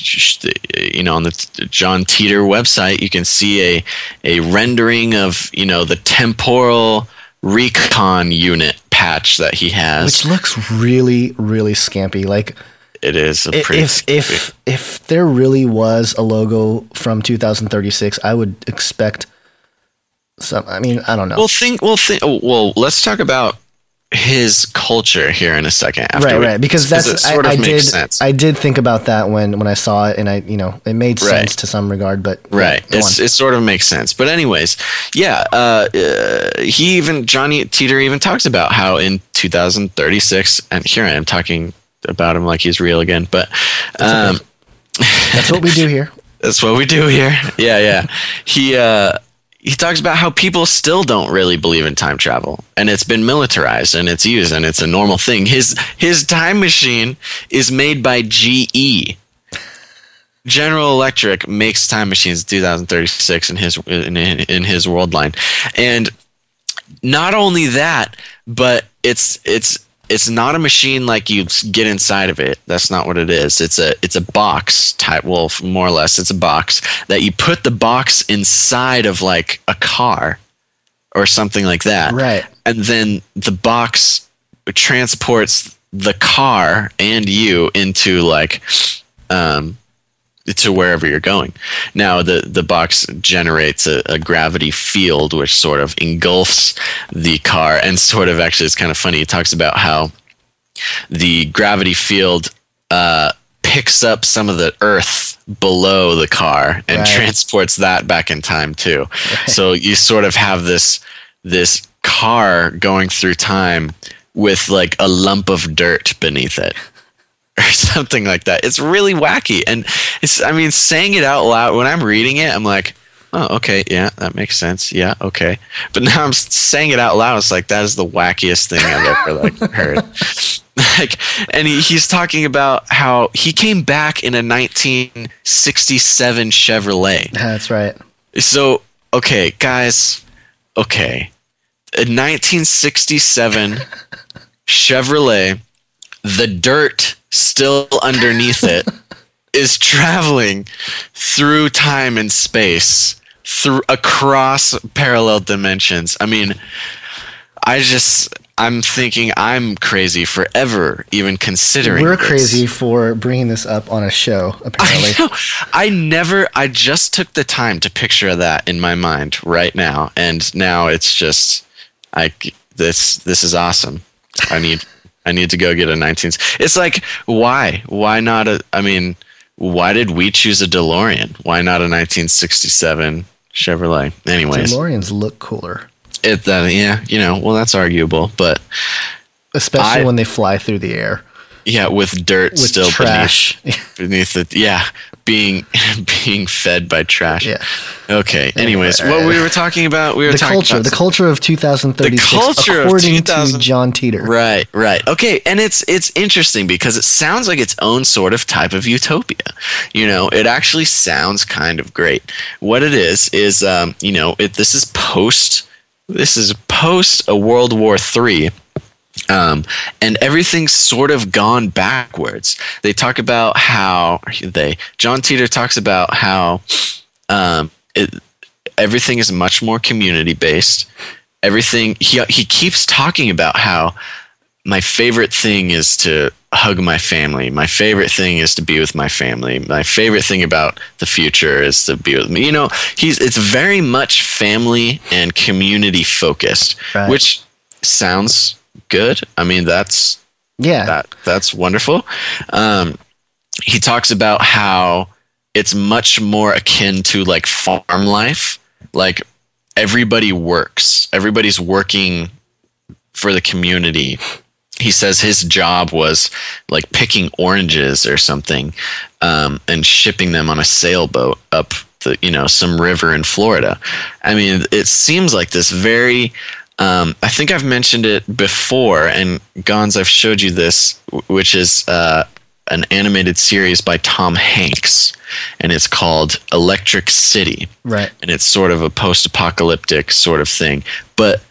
[SPEAKER 3] you know, on the John Titor website, you can see a a rendering of you know the temporal recon unit patch that he has.
[SPEAKER 4] which looks really, really scampy. Like
[SPEAKER 3] it is a
[SPEAKER 4] i-
[SPEAKER 3] pretty
[SPEAKER 4] if if if there really was a logo from 2036, I would expect some. I mean, I don't know.
[SPEAKER 3] Well, think. Well, think. Well, let's talk about his culture here in a second. after
[SPEAKER 4] right,
[SPEAKER 3] we-
[SPEAKER 4] right. Because that's I, I
[SPEAKER 3] makes
[SPEAKER 4] did.
[SPEAKER 3] sense.
[SPEAKER 4] I did think about that when when I saw it, and I, you know, it made
[SPEAKER 3] Right.
[SPEAKER 4] sense to some regard. But
[SPEAKER 3] Right. It's, it sort of makes sense. But anyways, yeah. Uh, uh, he even Johnny Titor even talks about how in 2036, and here I am talking about him like he's real again. But um,
[SPEAKER 4] that's what we do here.
[SPEAKER 3] That's what we do here. Yeah, yeah. He uh he talks about how people still don't really believe in time travel and it's been militarized and it's used and it's a normal thing. His his time machine is made by GE. General Electric makes time machines 2036 in his in, in, his world line. And not only that, but it's it's it's not a machine like you get inside of it. That's not what it is. It's a it's a box type. Well, more or less, it's a box that you put the box inside of like a car or something like that.
[SPEAKER 4] Right.
[SPEAKER 3] And then the box transports the car and you into like um to wherever you're going. Now the the box generates a, a gravity field which sort of engulfs the car and sort of actually it's kind of funny. It talks about how the gravity field uh, picks up some of the earth below the car and
[SPEAKER 4] Right.
[SPEAKER 3] transports that back in time too. So you sort of have this this car going through time with like a lump of dirt beneath it or something like that. It's really wacky. And it's, I mean, saying it out loud, when I'm reading it, I'm like, oh, okay, yeah, that makes sense. Yeah, okay. But now I'm saying it out loud. It's like, that is the wackiest thing I've ever like heard. like, and he, he's talking about how he came back in a 1967 Chevrolet.
[SPEAKER 4] That's right.
[SPEAKER 3] So, okay, guys, okay. A 1967 Chevrolet, the dirt still underneath it is traveling through time and space through across parallel dimensions. I mean, I just I'm thinking I'm crazy for ever even considering
[SPEAKER 4] We're
[SPEAKER 3] this.
[SPEAKER 4] crazy for bringing this up on a show. Apparently,
[SPEAKER 3] I know. I never. I just took the time to picture that in my mind right now, and now it's just. I this this is awesome. I need I need to go get a 19. It's like why why not a? I mean, why did we choose a DeLorean? Why not a 1967 Chevrolet? Anyways,
[SPEAKER 4] DeLoreans look cooler,
[SPEAKER 3] it that yeah you know well that's arguable, but
[SPEAKER 4] especially
[SPEAKER 3] I-
[SPEAKER 4] when they fly through the air
[SPEAKER 3] yeah with dirt
[SPEAKER 4] with
[SPEAKER 3] still
[SPEAKER 4] trash.
[SPEAKER 3] beneath beneath it yeah being being fed by trash.
[SPEAKER 4] yeah,
[SPEAKER 3] Okay. Anyways,
[SPEAKER 4] Anyway,
[SPEAKER 3] what
[SPEAKER 4] uh,
[SPEAKER 3] we were talking about, we were
[SPEAKER 4] the
[SPEAKER 3] talking
[SPEAKER 4] culture,
[SPEAKER 3] about
[SPEAKER 4] the culture of 2036,
[SPEAKER 3] The culture of
[SPEAKER 4] according
[SPEAKER 3] 2000
[SPEAKER 4] to John Titor.
[SPEAKER 3] Right, right. Okay, and it's it's interesting because it sounds like its own sort of type of utopia. You know, it actually sounds kind of great. What it is is, um, you know, it this is post this is post a World War Three. Um, and everything's sort of gone backwards. They talk about how they John Titor talks about how um, it, everything is much more community based. Everything he he keeps talking about how my favorite thing is to hug my family. My favorite thing is to be with my family. My favorite thing about the future is to be with me. You know, he's it's very much family and community focused,
[SPEAKER 4] Right.
[SPEAKER 3] which sounds good. I mean, that's
[SPEAKER 4] Yeah,
[SPEAKER 3] that that's wonderful. Um, he talks about how it's much more akin to like farm life. Like everybody works, everybody's working for the community. He says his job was like picking oranges or something um, and shipping them on a sailboat up the you know some river in Florida. I mean, it seems like this very um, I think I've mentioned it before, and Gons, I've showed you this, which is uh, an animated series by Tom Hanks, and it's called Electric City.
[SPEAKER 4] Right.
[SPEAKER 3] And it's sort of a post apocalyptic sort of thing. But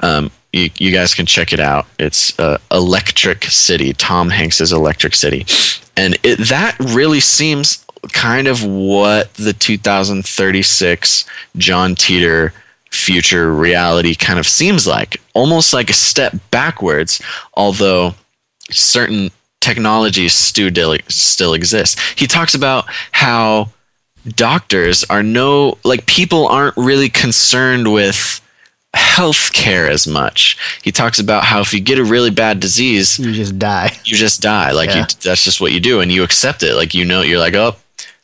[SPEAKER 3] um, you, you guys can check it out. It's uh, Electric City, Tom Hanks's Electric City. And it, that really seems kind of what the 2036 John Titor future reality kind of seems like almost like a step backwards although certain technologies still still exist. He talks about how doctors are no like people aren't really concerned with health care as much. He talks about how if you get a really bad disease
[SPEAKER 4] You just die.
[SPEAKER 3] you just die. Like you, that's just what you do and you accept it. Like you know you're like oh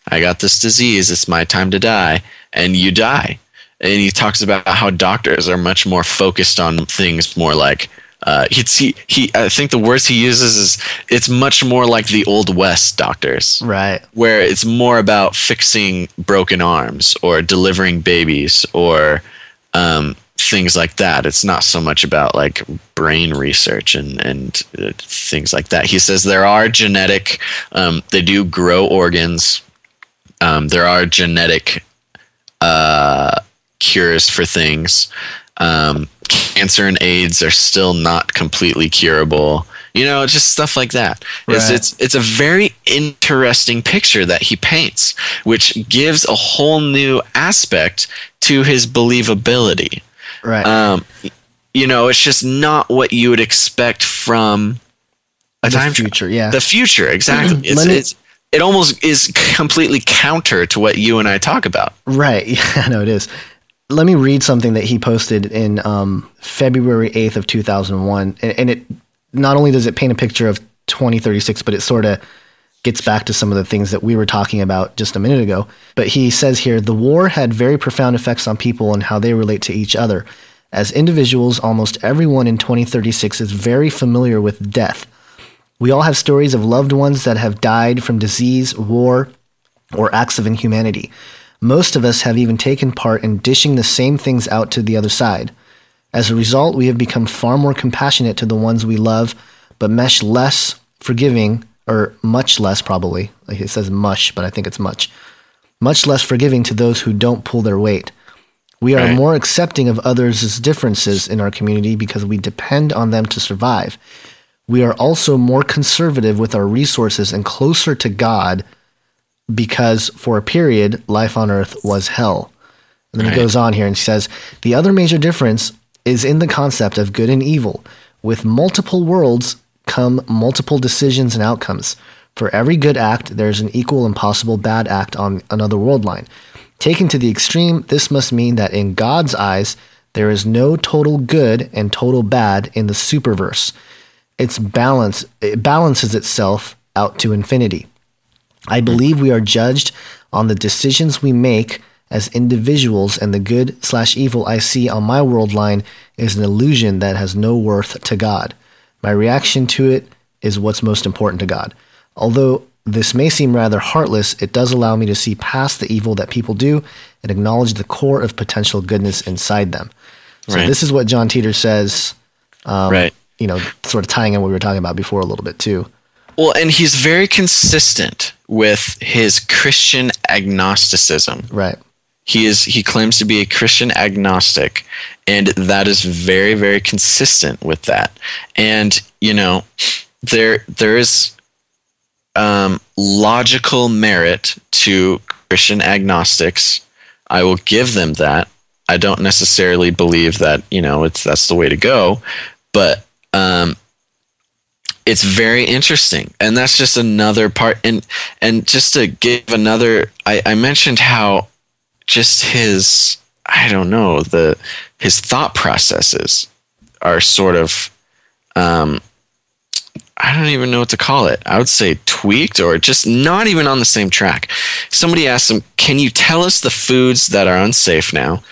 [SPEAKER 3] i got this disease. It's my time to die. And you die and he talks about how doctors are much more focused on things more like uh, he, he i think the words he uses is it's much more like the old west doctors
[SPEAKER 4] Right.
[SPEAKER 3] where it's more about fixing broken arms or delivering babies or um, things like that. It's not so much about like brain research and and uh, things like that. He says there are genetic. Um, they do grow organs. Um, there are genetic uh, cures for things. Um, cancer and AIDS are still not completely curable. You know, just stuff like that. It's,
[SPEAKER 4] Right.
[SPEAKER 3] it's it's a very interesting picture that he paints, which gives a whole new aspect to his believability.
[SPEAKER 4] Right.
[SPEAKER 3] Um, you know, it's just not what you would expect from a
[SPEAKER 4] the
[SPEAKER 3] time tra-
[SPEAKER 4] future. Yeah.
[SPEAKER 3] the future, exactly. It's,
[SPEAKER 4] me-
[SPEAKER 3] it's it almost is completely counter to what you and I talk about.
[SPEAKER 4] Right. Yeah, no, it is. Let me read something that he posted in um, February 8th of 2001. And, and it not only does it paint a picture of 2036, but it sort of gets back to some of the things that we were talking about just a minute ago. But he says here the war had very profound effects on people and how they relate to each other. As individuals, almost everyone in 2036 is very familiar with death. We all have stories of loved ones that have died from disease, war, or acts of inhumanity. Most of us have even taken part in dishing the same things out to the other side. As a result, we have become far more compassionate to the ones we love, but much less forgiving, or much less probably. Like it says mush, but I think it's much. Much less forgiving to those who don't pull their weight. We are
[SPEAKER 3] Right.
[SPEAKER 4] more accepting of others' differences in our community because we depend on them to survive. We are also more conservative with our resources and closer to God because for a period, life on earth was hell. And then he goes on here and says the other major difference is in the concept of good and evil. With multiple worlds come multiple decisions and outcomes. For every good act, there's an equal and possible bad act on another world line. Taken to the extreme, this must mean that in God's eyes, there is no total good and total bad in the superverse. It's balance it balances itself out to infinity. I believe we are judged on the decisions we make as individuals, and the good slash evil I see on my world line is an illusion that has no worth to God. My reaction to it is what's most important to God. Although this may seem rather heartless, it does allow me to see past the evil that people do and acknowledge the core of potential goodness inside them. So
[SPEAKER 3] Right.
[SPEAKER 4] this is what John Titor says. Um,
[SPEAKER 3] right.
[SPEAKER 4] You know, sort of tying in what we were talking about before a little bit too.
[SPEAKER 3] Well, and he's very consistent with his Christian agnosticism.
[SPEAKER 4] Right.
[SPEAKER 3] He is he claims to be a Christian agnostic, and that is very very consistent with that. And you know, there there is um, logical merit to Christian agnostics. I will give them that. I don't necessarily believe that you know it's that's the way to go, but um, it's very interesting. And that's just another part. And and just to give another I, I mentioned how just his i don't know the his thought processes are sort of um i don't even know what to call it. I would say tweaked or just not even on the same track. Somebody asked him can you tell us the foods that are unsafe now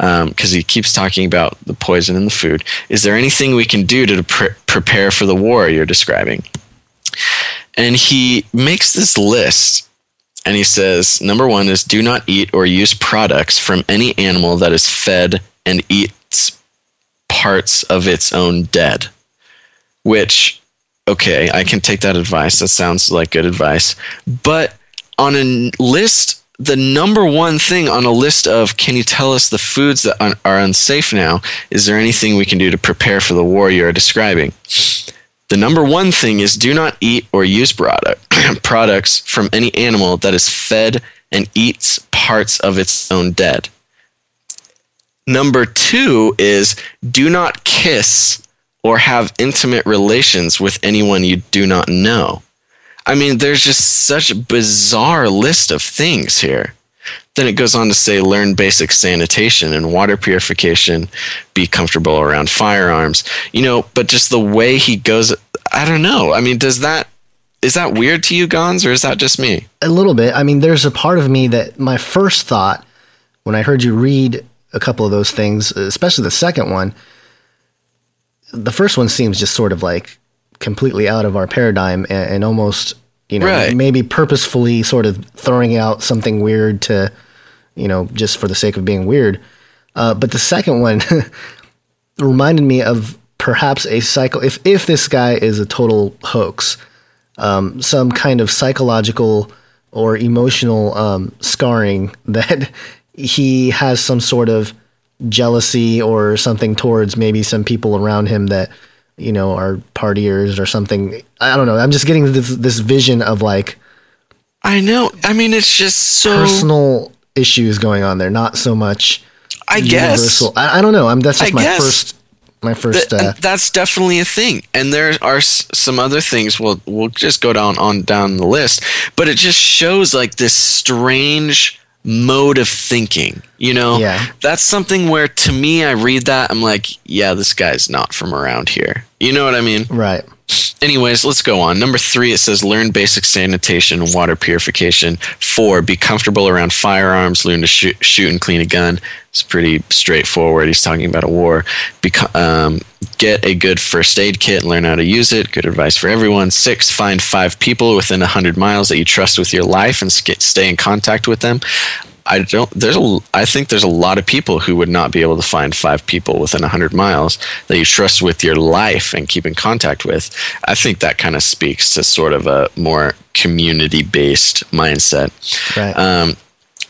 [SPEAKER 3] Um, because he keeps talking about the poison in the food. Is there anything we can do to pre- prepare for the war you're describing? And he makes this list and he says number one is do not eat or use products from any animal that is fed and eats parts of its own dead. Which, okay, I can take that advice. That sounds like good advice. But on a list, the number one thing on a list of can you tell us the foods that are unsafe now? Is there anything we can do to prepare for the war you are describing? The number one thing is do not eat or use product, products from any animal that is fed and eats parts of its own dead. Number two is do not kiss or have intimate relations with anyone you do not know. I mean, there's just such a bizarre list of things here. Then it goes on to say learn basic sanitation and water purification, be comfortable around firearms. You know, but just the way he goes, I don't know. I mean, does that is that weird to you, Gons, or is that just me?
[SPEAKER 4] A little bit. I mean, there's a part of me that my first thought when I heard you read a couple of those things, especially the second one, the first one seems just sort of like completely out of our paradigm and, and almost, you know, right. maybe purposefully sort of throwing out something weird to, you know, just for the sake of being weird. Uh, but the second one reminded me of perhaps a cycle. If if this guy is a total hoax, um, some kind of psychological or emotional um, scarring that he has some sort of jealousy or something towards maybe some people around him that you know are partiers or something. I don't know. I'm just getting this this vision of like
[SPEAKER 3] I know. I mean, it's just so
[SPEAKER 4] personal issues going on there, not so much.
[SPEAKER 3] I universal.
[SPEAKER 4] guess. I, I don't know. I'm that's just I my guess. first my first.
[SPEAKER 3] Uh, that's definitely a thing, and there are some other things. We'll we'll just go down on down the list, but it just shows like this strange mode of thinking. You know,
[SPEAKER 4] yeah.
[SPEAKER 3] that's something where to me, I read that I'm like, yeah, this guy's not from around here. You know what I mean?
[SPEAKER 4] Right.
[SPEAKER 3] Anyways, let's go on. Number three, it says learn basic sanitation and water purification. Four, be comfortable around firearms, learn to shoot, shoot and clean a gun. It's pretty straightforward. He's talking about a war. Beca- um, get a good first aid kit and learn how to use it. Good advice for everyone. Six, find five people within 100 miles that you trust with your life and stay in contact with them. I don't. There's a. I think there's a lot of people who would not be able to find five people within hundred miles that you trust with your life and keep in contact with. I think that kind of speaks to sort of a more community-based mindset.
[SPEAKER 4] Right.
[SPEAKER 3] Um,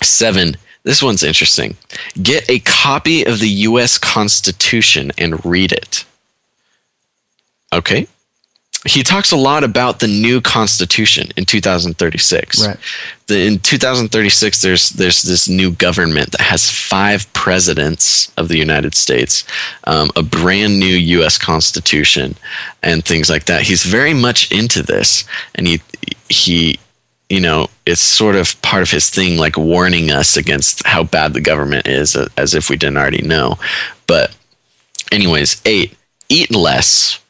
[SPEAKER 3] seven. This one's interesting. Get a copy of the U.S. Constitution and read it. Okay he talks a lot about the new constitution in 2036
[SPEAKER 4] right
[SPEAKER 3] the, in 2036 there's there's this new government that has five presidents of the united states um, a brand new us constitution and things like that he's very much into this and he he you know it's sort of part of his thing like warning us against how bad the government is uh, as if we didn't already know but anyways eight eat less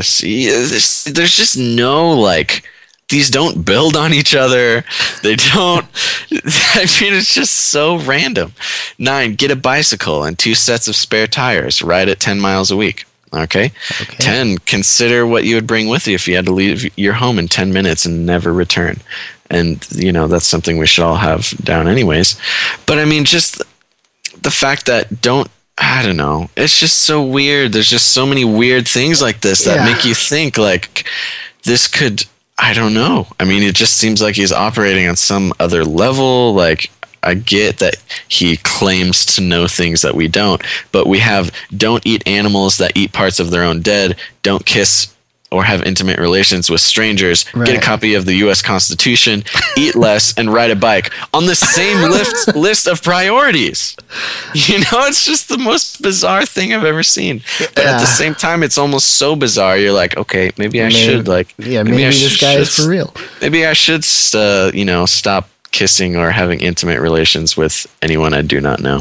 [SPEAKER 3] See, there's, there's just no like these don't build on each other. They don't. I mean, it's just so random. Nine, get a bicycle and two sets of spare tires. Ride it 10 miles a week. Okay? okay. 10, consider what you would bring with you if you had to leave your home in 10 minutes and never return. And, you know, that's something we should all have down, anyways. But I mean, just the fact that don't I don't know. It's just so weird. There's just so many weird things like this that yeah. make you think like this could I don't know. I mean, it just seems like he's operating on some other level like I get that he claims to know things that we don't, but we have don't eat animals that eat parts of their own dead, don't kiss or have intimate relations with strangers, right. get a copy of the U.S. Constitution, eat less, and ride a bike on the same list list of priorities. You know, it's just the most bizarre thing I've ever seen. But yeah. at the same time, it's almost so bizarre. You're like, okay, maybe I maybe, should like,
[SPEAKER 4] yeah, maybe, maybe this guy is for real.
[SPEAKER 3] Maybe I should, uh, you know, stop kissing or having intimate relations with anyone I do not know.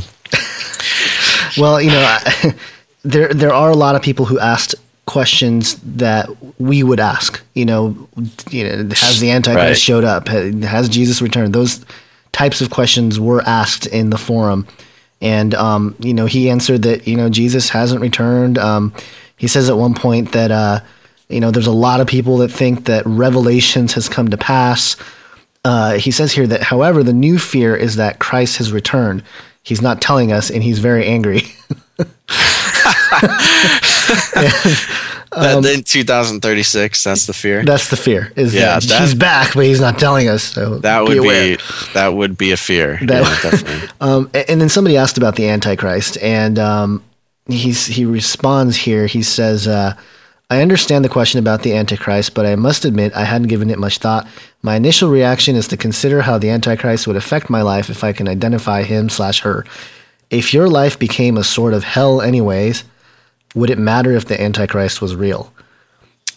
[SPEAKER 4] well, you know, I, there there are a lot of people who asked questions that we would ask. You know, you know, has the Antichrist right. showed up? Has Jesus returned? Those types of questions were asked in the forum, and um, you know, he answered that you know Jesus hasn't returned. Um, he says at one point that uh, you know there's a lot of people that think that Revelations has come to pass. Uh, he says here that, however, the new fear is that Christ has returned. He's not telling us, and he's very angry.
[SPEAKER 3] that, in 2036, that's the fear.
[SPEAKER 4] That's the fear. Is
[SPEAKER 3] Yeah,
[SPEAKER 4] that,
[SPEAKER 3] that-
[SPEAKER 4] he's back, but he's not telling us. So
[SPEAKER 3] That
[SPEAKER 4] be
[SPEAKER 3] would
[SPEAKER 4] aware.
[SPEAKER 3] be that would be a fear.
[SPEAKER 4] That-
[SPEAKER 3] yeah, definitely.
[SPEAKER 4] Um, and then somebody asked about the Antichrist, and um, he's he responds here. He says, uh, "I understand the question about the Antichrist, but I must admit I hadn't given it much thought. My initial reaction is to consider how the Antichrist would affect my life if I can identify him slash her. If your life became a sort of hell, anyways, would it matter if the Antichrist was real?"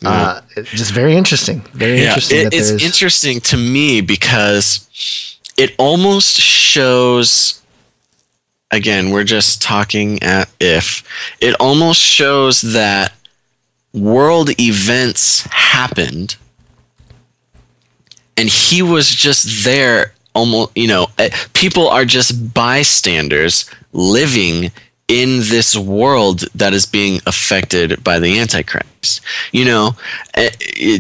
[SPEAKER 4] Uh, just very interesting. Very interesting.
[SPEAKER 3] It, it's
[SPEAKER 4] there's,
[SPEAKER 3] interesting to me because it almost shows. Again, we're just talking at if. It almost shows that world events happened and he was just there almost you know eh, people are just bystanders living in this world that is being affected by the antichrist you know Eh,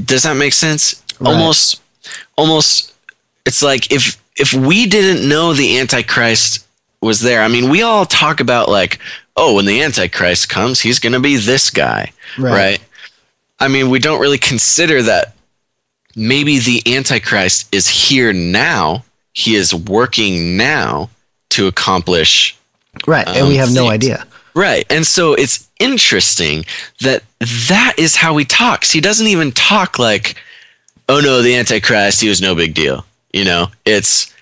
[SPEAKER 3] does that make sense
[SPEAKER 4] Right.
[SPEAKER 3] almost almost it's like if if we didn't know the antichrist was there i mean we all talk about like oh when the antichrist comes he's going to be this guy
[SPEAKER 4] Right.
[SPEAKER 3] right i mean we don't really consider that maybe the antichrist is here now he is working now to accomplish
[SPEAKER 4] right, and we
[SPEAKER 3] um,
[SPEAKER 4] have no idea.
[SPEAKER 3] Right. And so it's interesting that that is how he talks. He doesn't even talk like, oh no, the Antichrist, he was no big deal. You know, it's,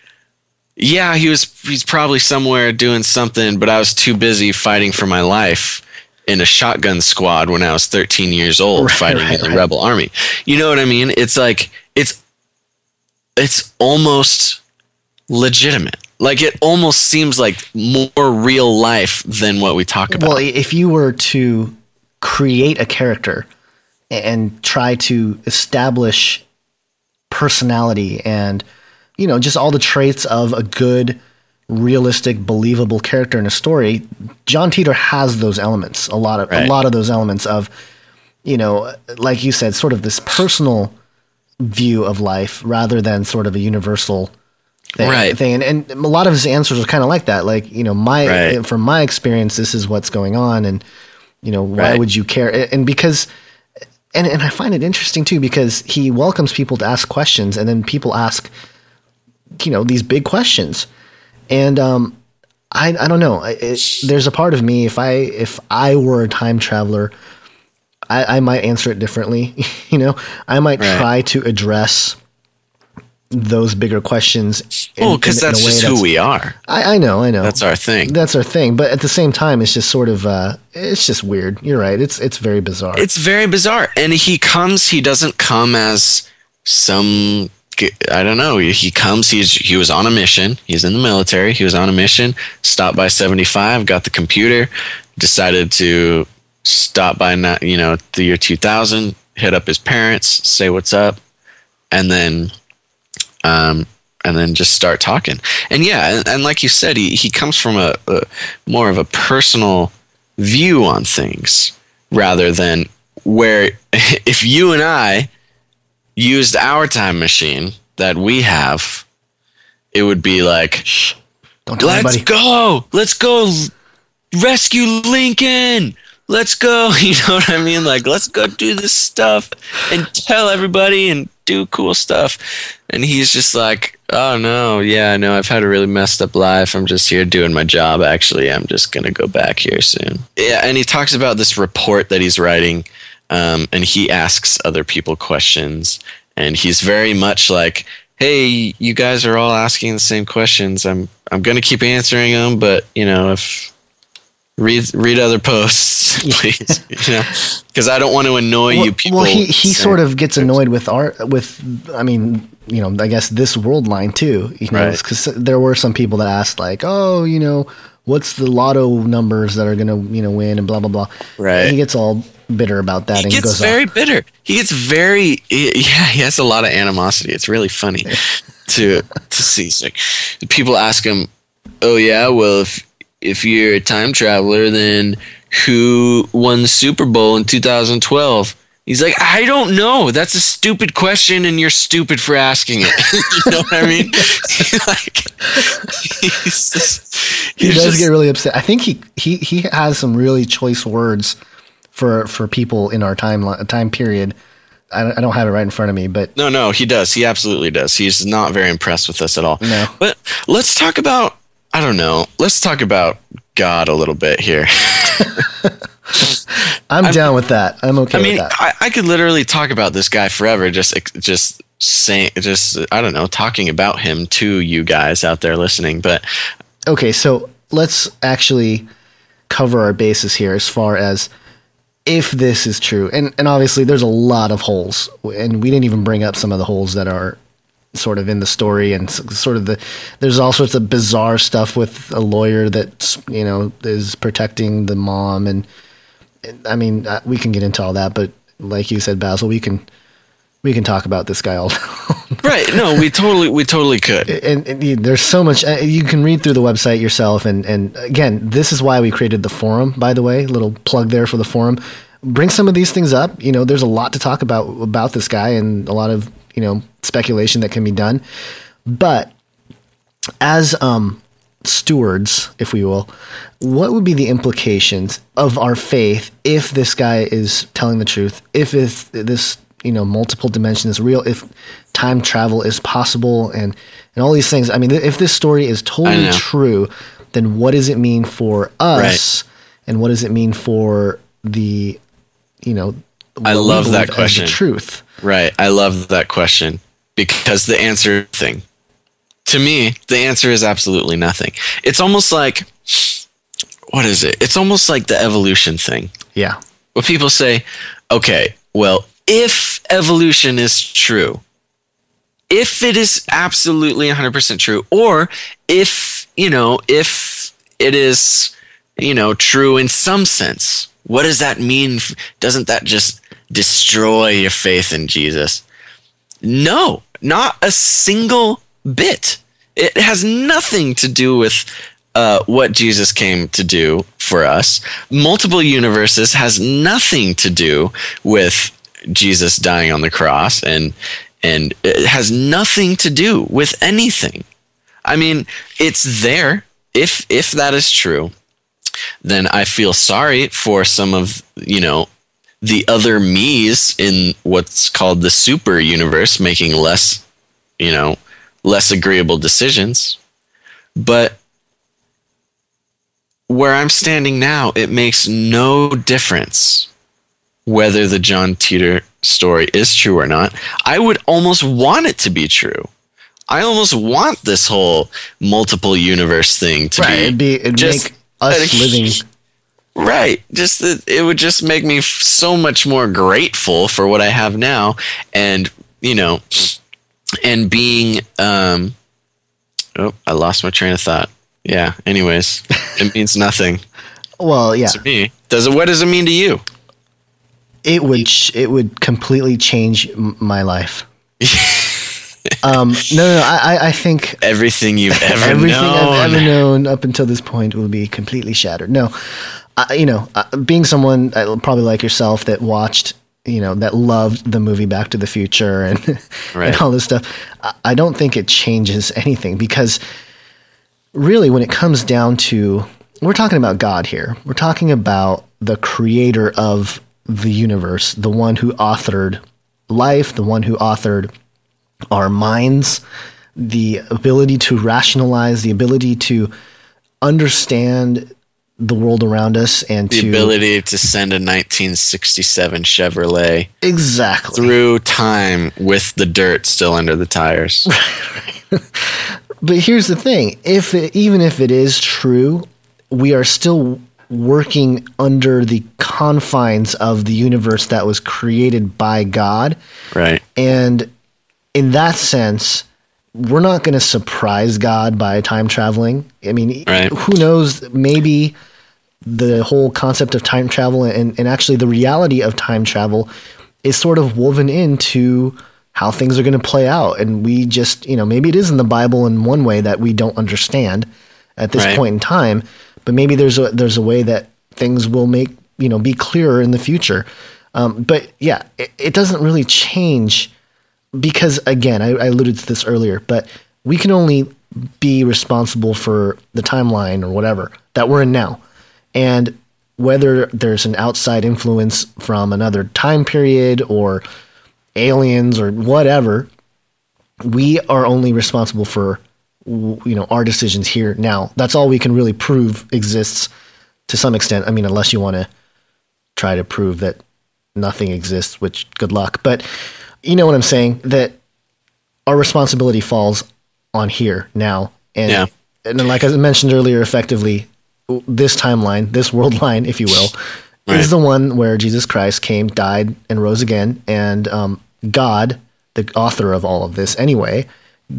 [SPEAKER 3] yeah, he was, he's probably somewhere doing something, but I was too busy fighting for my life in a shotgun squad when I was 13 years old
[SPEAKER 4] Right,
[SPEAKER 3] fighting
[SPEAKER 4] right,
[SPEAKER 3] in the
[SPEAKER 4] right.
[SPEAKER 3] rebel army. You know what I mean? It's like, it's, it's almost legitimate. Like it almost seems like more real life than what we talk about.
[SPEAKER 4] Well, if you were to create a character and try to establish personality and you know just all the traits of a good realistic believable character in a story John Titor has those elements a lot of
[SPEAKER 3] Right.
[SPEAKER 4] a lot of those elements of you know like you said sort of this personal view of life rather than sort of a universal thing,
[SPEAKER 3] Right.
[SPEAKER 4] thing. And, and a lot of his answers are kind of like that like you know my
[SPEAKER 3] Right.
[SPEAKER 4] from my experience this is what's going on and you know why
[SPEAKER 3] Right.
[SPEAKER 4] would you care and because and, and I find it interesting too because he welcomes people to ask questions and then people ask you know these big questions and um I, I don't know I- it, there's a part of me if I if I were a time traveler I, I might answer it differently you know I might
[SPEAKER 3] Right.
[SPEAKER 4] try to address those bigger questions in-
[SPEAKER 3] well, because
[SPEAKER 4] in- in a
[SPEAKER 3] that's
[SPEAKER 4] way
[SPEAKER 3] just who we are.
[SPEAKER 4] I, I know I know
[SPEAKER 3] That's our thing.
[SPEAKER 4] that's our thing but at the same time it's just sort of uh it's just weird you're right it's it's very bizarre
[SPEAKER 3] It's very bizarre. And he comes, he doesn't come as some I don't know. He comes, he's he was on a mission. He's in the military. He was on a mission, stopped by 75, got the computer, decided to stop by not, you know, the year 2000, hit up his parents, say what's up, and then um and then just start talking. And yeah, and, and like you said, he, he comes from a, a more of a personal view on things rather than where if you and I used our time machine that we have, it would be like,
[SPEAKER 4] don't
[SPEAKER 3] let's
[SPEAKER 4] anybody
[SPEAKER 3] go, let's go rescue Lincoln. Let's go. You know what I mean? Like, let's go do this stuff and tell everybody and do cool stuff. And he's just like, oh no, yeah, no, I've had a really messed up life. I'm just here doing my job. Actually, I'm just going to go back here soon. Yeah. And he talks about this report that he's writing. Um, and he asks other people questions. And he's very much like, hey, you guys are all asking the same questions. I'm, I'm going to keep answering them, but you know, if read read other posts, please. you know, because I don't want to annoy
[SPEAKER 4] well,
[SPEAKER 3] you people.
[SPEAKER 4] well he he sort of gets annoyed with art with i mean you know i guess this world line too you know
[SPEAKER 3] Right.
[SPEAKER 4] because there were some people that asked like oh you know what's the lotto numbers that are gonna you know win and blah blah blah
[SPEAKER 3] Right.
[SPEAKER 4] he gets all bitter about that
[SPEAKER 3] He
[SPEAKER 4] and
[SPEAKER 3] gets
[SPEAKER 4] goes
[SPEAKER 3] very
[SPEAKER 4] off.
[SPEAKER 3] bitter. He gets very yeah. He has a lot of animosity. It's really funny to to see. It's like people ask him, "Oh yeah, well if if you're a time traveler, then who won the Super Bowl in 2012?" He's like, I don't know. That's a stupid question, and you're stupid for asking it. you know what I mean? like, he's just,
[SPEAKER 4] he does
[SPEAKER 3] just-
[SPEAKER 4] get really upset. I think he he he has some really choice words for for people in our time uh, time period. I don't, I don't have it right in front of me, but
[SPEAKER 3] No, no, he does. He absolutely does. He's not very impressed with us at all.
[SPEAKER 4] No.
[SPEAKER 3] But let's talk about, I don't know, let's talk about God a little bit here.
[SPEAKER 4] I'm, down with that. I'm okay
[SPEAKER 3] I mean,
[SPEAKER 4] with that.
[SPEAKER 3] I, I could literally talk about this guy forever, just just saying, just I don't know, talking about him to you guys out there listening. But
[SPEAKER 4] Okay, so let's actually cover our bases here as far as if this is true. And and obviously there's a lot of holes and we didn't even bring up some of the holes that are sort of in the story and sort of the there's all sorts of bizarre stuff with a lawyer that you know is protecting the mom and I mean uh, we can get into all that but like you said Basil we can we can talk about this guy all
[SPEAKER 3] right, no, we totally, we totally could.
[SPEAKER 4] and, and you- there's so much uh, you can read through the website yourself. And and again this is why we created the forum by the way little plug there for the forum. Bring some of these things up. You know there's a lot to talk about about this guy and a lot of you know speculation that can be done. But as um stewards if we will what would be the implications of our faith if this guy is telling the truth if if this you know multiple dimension is real if time travel is possible and and all these things i mean if this story is totally true then what does it mean for us and what does it mean for the you know
[SPEAKER 3] I love that question.
[SPEAKER 4] truth
[SPEAKER 3] Right. I love that question because the answer is nothing. To me, the answer is absolutely nothing. It's almost like what is it? It's almost like the evolution thing.
[SPEAKER 4] yeah
[SPEAKER 3] Where people say, okay, well, if evolution is true, if it is absolutely 100% true, or if, you know, if it is, you know, true in some sense, what does that mean? Doesn't that just destroy your faith in Jesus? No, not a single bit. It has nothing to do with uh, what Jesus came to do for us. Multiple universes has nothing to do with Jesus dying on the cross, and and it has nothing to do with anything. I mean, it's there. If if that is true, then I feel sorry for some of you know the other me's in what's called the super universe making less you know less agreeable decisions. But where i'm standing now it makes no difference whether the john titor story is true or not. I would almost want it to be true. I almost want this whole multiple universe thing to
[SPEAKER 4] right it'd be it'd
[SPEAKER 3] just
[SPEAKER 4] make us
[SPEAKER 3] a-
[SPEAKER 4] living.
[SPEAKER 3] Right. Just that it would just make me f- so much more grateful for what I have now. And, you know, and being um oh, I lost my train of thought. Yeah, anyways, it means nothing
[SPEAKER 4] well yeah
[SPEAKER 3] to me. Does it what does it mean to you?
[SPEAKER 4] it would it would completely change m- my life. um, no, no, no. I, I- think
[SPEAKER 3] Everything you've ever
[SPEAKER 4] everything
[SPEAKER 3] known.
[SPEAKER 4] I've ever known up until this point will be completely shattered. No, I, you know, uh, being someone uh, probably like yourself that watched, you know, that loved the movie Back to the Future and
[SPEAKER 3] Right.
[SPEAKER 4] and all this stuff, I, I don't think it changes anything because really, when it comes down to, we're talking about God here. We're talking about the creator of the universe, the one who authored life, the one who authored our minds, the ability to rationalize, the ability to understand the world around us, and
[SPEAKER 3] the
[SPEAKER 4] to
[SPEAKER 3] ability to send a 1967 Chevrolet
[SPEAKER 4] exactly
[SPEAKER 3] through time with the dirt still under the tires.
[SPEAKER 4] But here's the thing: if it, even if it is true, we are still working under the confines of the universe that was created by God,
[SPEAKER 3] right.
[SPEAKER 4] and in that sense, we're not going to surprise God by time traveling. I mean,
[SPEAKER 3] Right.
[SPEAKER 4] who knows? Maybe the whole concept of time travel and, and actually the reality of time travel is sort of woven into how things are going to play out. And we just, you know, maybe it is in the Bible in one way that we don't understand at this
[SPEAKER 3] Right.
[SPEAKER 4] point in time, but maybe there's a there's a way that things will make you know be clearer in the future. Um, but yeah, it, it doesn't really change because again, I, I alluded to this earlier, but we can only be responsible for the timeline or whatever that we're in now. And whether there's an outside influence from another time period or aliens or whatever, we are only responsible for you know our decisions here now. That's all we can really prove exists to some extent. I mean, unless you want to try to prove that nothing exists, which good luck. But you know what I'm saying? That our responsibility falls on here now. And,
[SPEAKER 3] Yeah.
[SPEAKER 4] and like I mentioned earlier, effectively, this timeline, this world line, if you will,
[SPEAKER 3] Right.
[SPEAKER 4] is the one where Jesus Christ came, died, and rose again. And um, God, the author of all of this anyway,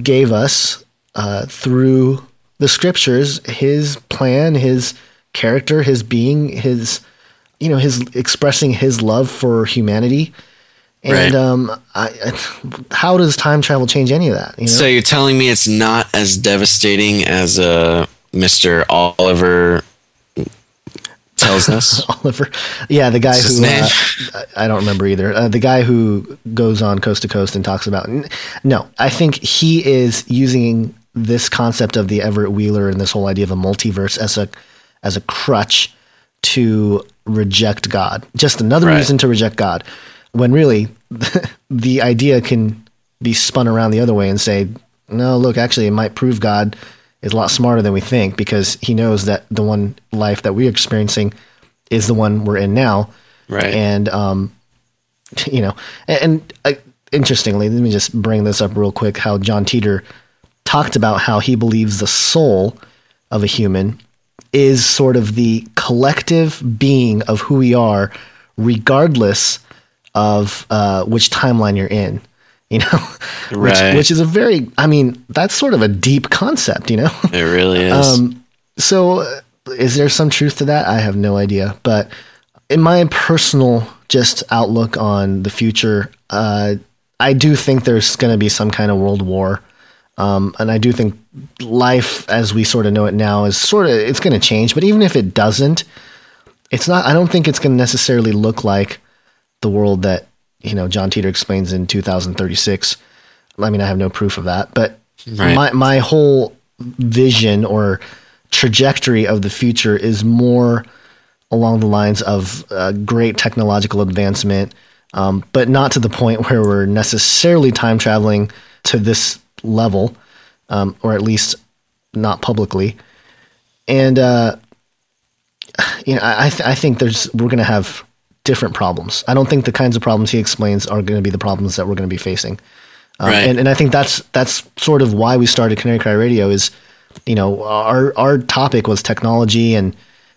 [SPEAKER 4] gave us uh, through the scriptures his plan, his character, his being, his you know his expressing his love for humanity. And
[SPEAKER 3] Right.
[SPEAKER 4] um, I, I, how does time travel change any of that? You know?
[SPEAKER 3] So you're telling me it's not as devastating as uh, Mr. Oliver tells us?
[SPEAKER 4] Oliver. Yeah, the guy
[SPEAKER 3] What's
[SPEAKER 4] who uh, I I don't remember either. Uh, the guy who goes on coast to coast and talks about. No, I think he is using this concept of the Everett Wheeler and this whole idea of a multiverse as a as a crutch to reject God. Just another
[SPEAKER 3] Right.
[SPEAKER 4] reason to reject God. When really the idea can be spun around the other way and say, no, look, actually, it might prove God is a lot smarter than we think because he knows that the one life that we're experiencing is the one we're in now.
[SPEAKER 3] Right.
[SPEAKER 4] And, um, you know, and, and uh, interestingly, let me just bring this up real quick how John Titor talked about how he believes the soul of a human is sort of the collective being of who we are, regardless of uh, which timeline you're in. You know, which,
[SPEAKER 3] Right.
[SPEAKER 4] which is a very, I mean, that's sort of a deep concept. You know,
[SPEAKER 3] It really is.
[SPEAKER 4] um, so uh, is there some truth to that? I have no idea. But in my personal just outlook on the future, uh, I do think there's going to be some kind of world war. Um, and I do think life as we sort of know it now is sort of, it's going to change. But even if it doesn't, it's not, I don't think it's going to necessarily look like the world that, you know, John Titor explains in 2036. I mean, I have no proof of that, but
[SPEAKER 3] Right.
[SPEAKER 4] my, my whole vision or trajectory of the future is more along the lines of uh, great technological advancement, um, but not to the point where we're necessarily time traveling to this level, um, or at least not publicly. And uh, you know, I th- I think there's we're going to have different problems. I don't think the kinds of problems he explains are going to be the problems that we're going to be facing. Um,
[SPEAKER 3] Right.
[SPEAKER 4] and, and I think that's that's sort of why we started Canary Cry Radio is, you know, our our topic was technology and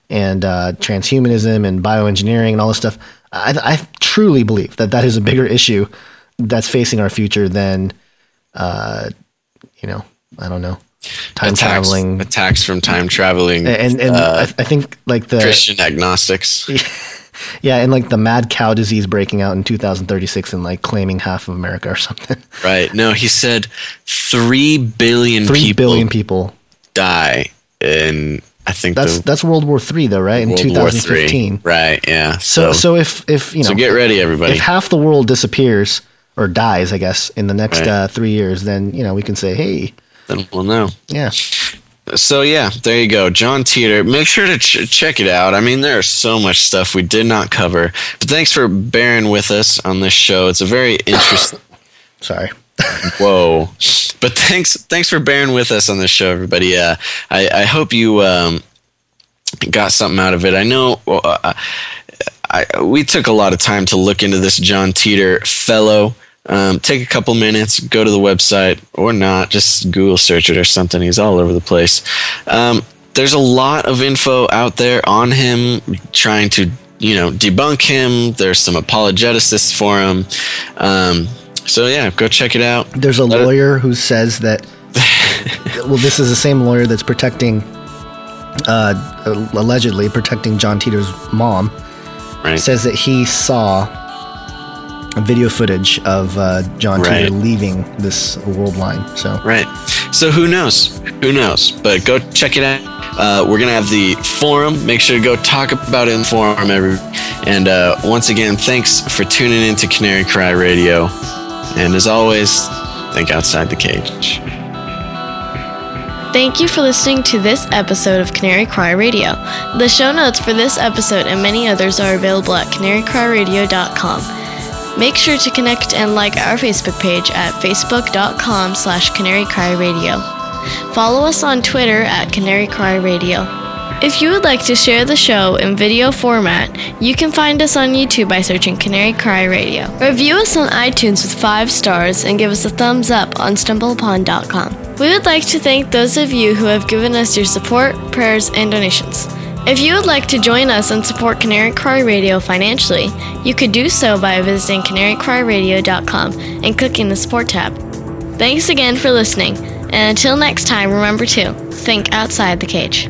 [SPEAKER 4] and uh, transhumanism and bioengineering and all this stuff. I, I truly believe that that is a bigger issue that's facing our future than, uh, you know, I don't know, time
[SPEAKER 3] attacks,
[SPEAKER 4] traveling.
[SPEAKER 3] attacks from time traveling
[SPEAKER 4] And and
[SPEAKER 3] uh,
[SPEAKER 4] I, I think like the
[SPEAKER 3] Christian agnostics.
[SPEAKER 4] yeah, and like the mad cow disease breaking out in 2036 and like claiming half of America or something.
[SPEAKER 3] Right. No, he said three billion
[SPEAKER 4] Three
[SPEAKER 3] people
[SPEAKER 4] billion people.
[SPEAKER 3] die in I think
[SPEAKER 4] That's
[SPEAKER 3] the
[SPEAKER 4] that's World War Three though, right? In
[SPEAKER 3] World War
[SPEAKER 4] 2015.
[SPEAKER 3] Right. Yeah.
[SPEAKER 4] So
[SPEAKER 3] So
[SPEAKER 4] so if if you know
[SPEAKER 3] so get ready, everybody.
[SPEAKER 4] if half the world disappears or dies, I guess, in the next
[SPEAKER 3] Right.
[SPEAKER 4] uh, three years, then you know we can say, hey,
[SPEAKER 3] then we'll know.
[SPEAKER 4] yeah,
[SPEAKER 3] So yeah, there you go, John Titor. Make sure to ch- check it out. I mean, there's so much stuff we did not cover, but thanks for bearing with us on this show. It's a very interesting.
[SPEAKER 4] sorry.
[SPEAKER 3] Whoa! But thanks, thanks for bearing with us on this show, everybody. Uh, I, I hope you um, got something out of it. I know uh, I, we took a lot of time to look into this John Titor fellow. Um, take a couple minutes, go to the website or not, just Google search it or something. He's all over the place. Um, there's a lot of info out there on him trying to, you know, debunk him. There's some apologetics for him. Um, so yeah, go check it out.
[SPEAKER 4] There's a
[SPEAKER 3] Let it-
[SPEAKER 4] lawyer who says that. well, this is the same lawyer that's protecting, uh, allegedly protecting John Titor's mom.
[SPEAKER 3] Right.
[SPEAKER 4] Says that he saw video footage of uh, John
[SPEAKER 3] Right.
[SPEAKER 4] Titor leaving this world line. So
[SPEAKER 3] Right. So who knows? Who knows? But go check it out. Uh, we're gonna have the forum. Make sure to go talk about it in the forum every And uh, once again, thanks for tuning in to Canary Cry Radio. And as always, think outside the cage.
[SPEAKER 2] Thank you for listening to this episode of Canary Cry Radio. The show notes for this episode and many others are available at canarycryradio.com. Make sure to connect and like our Facebook page at facebook.com slash canarycryradio. Follow us on Twitter at Canary Cry Radio. If you would like to share the show in video format, you can find us on YouTube by searching Canary Cry Radio. Review us on iTunes with five stars and give us a thumbs up on stumbleupon.com. We would like to thank those of you who have given us your support, prayers, and donations. If you would like to join us and support Canary Cry Radio financially, you could do so by visiting canarycryradio.com and clicking the support tab. Thanks again for listening, and until next time, remember to think outside the cage.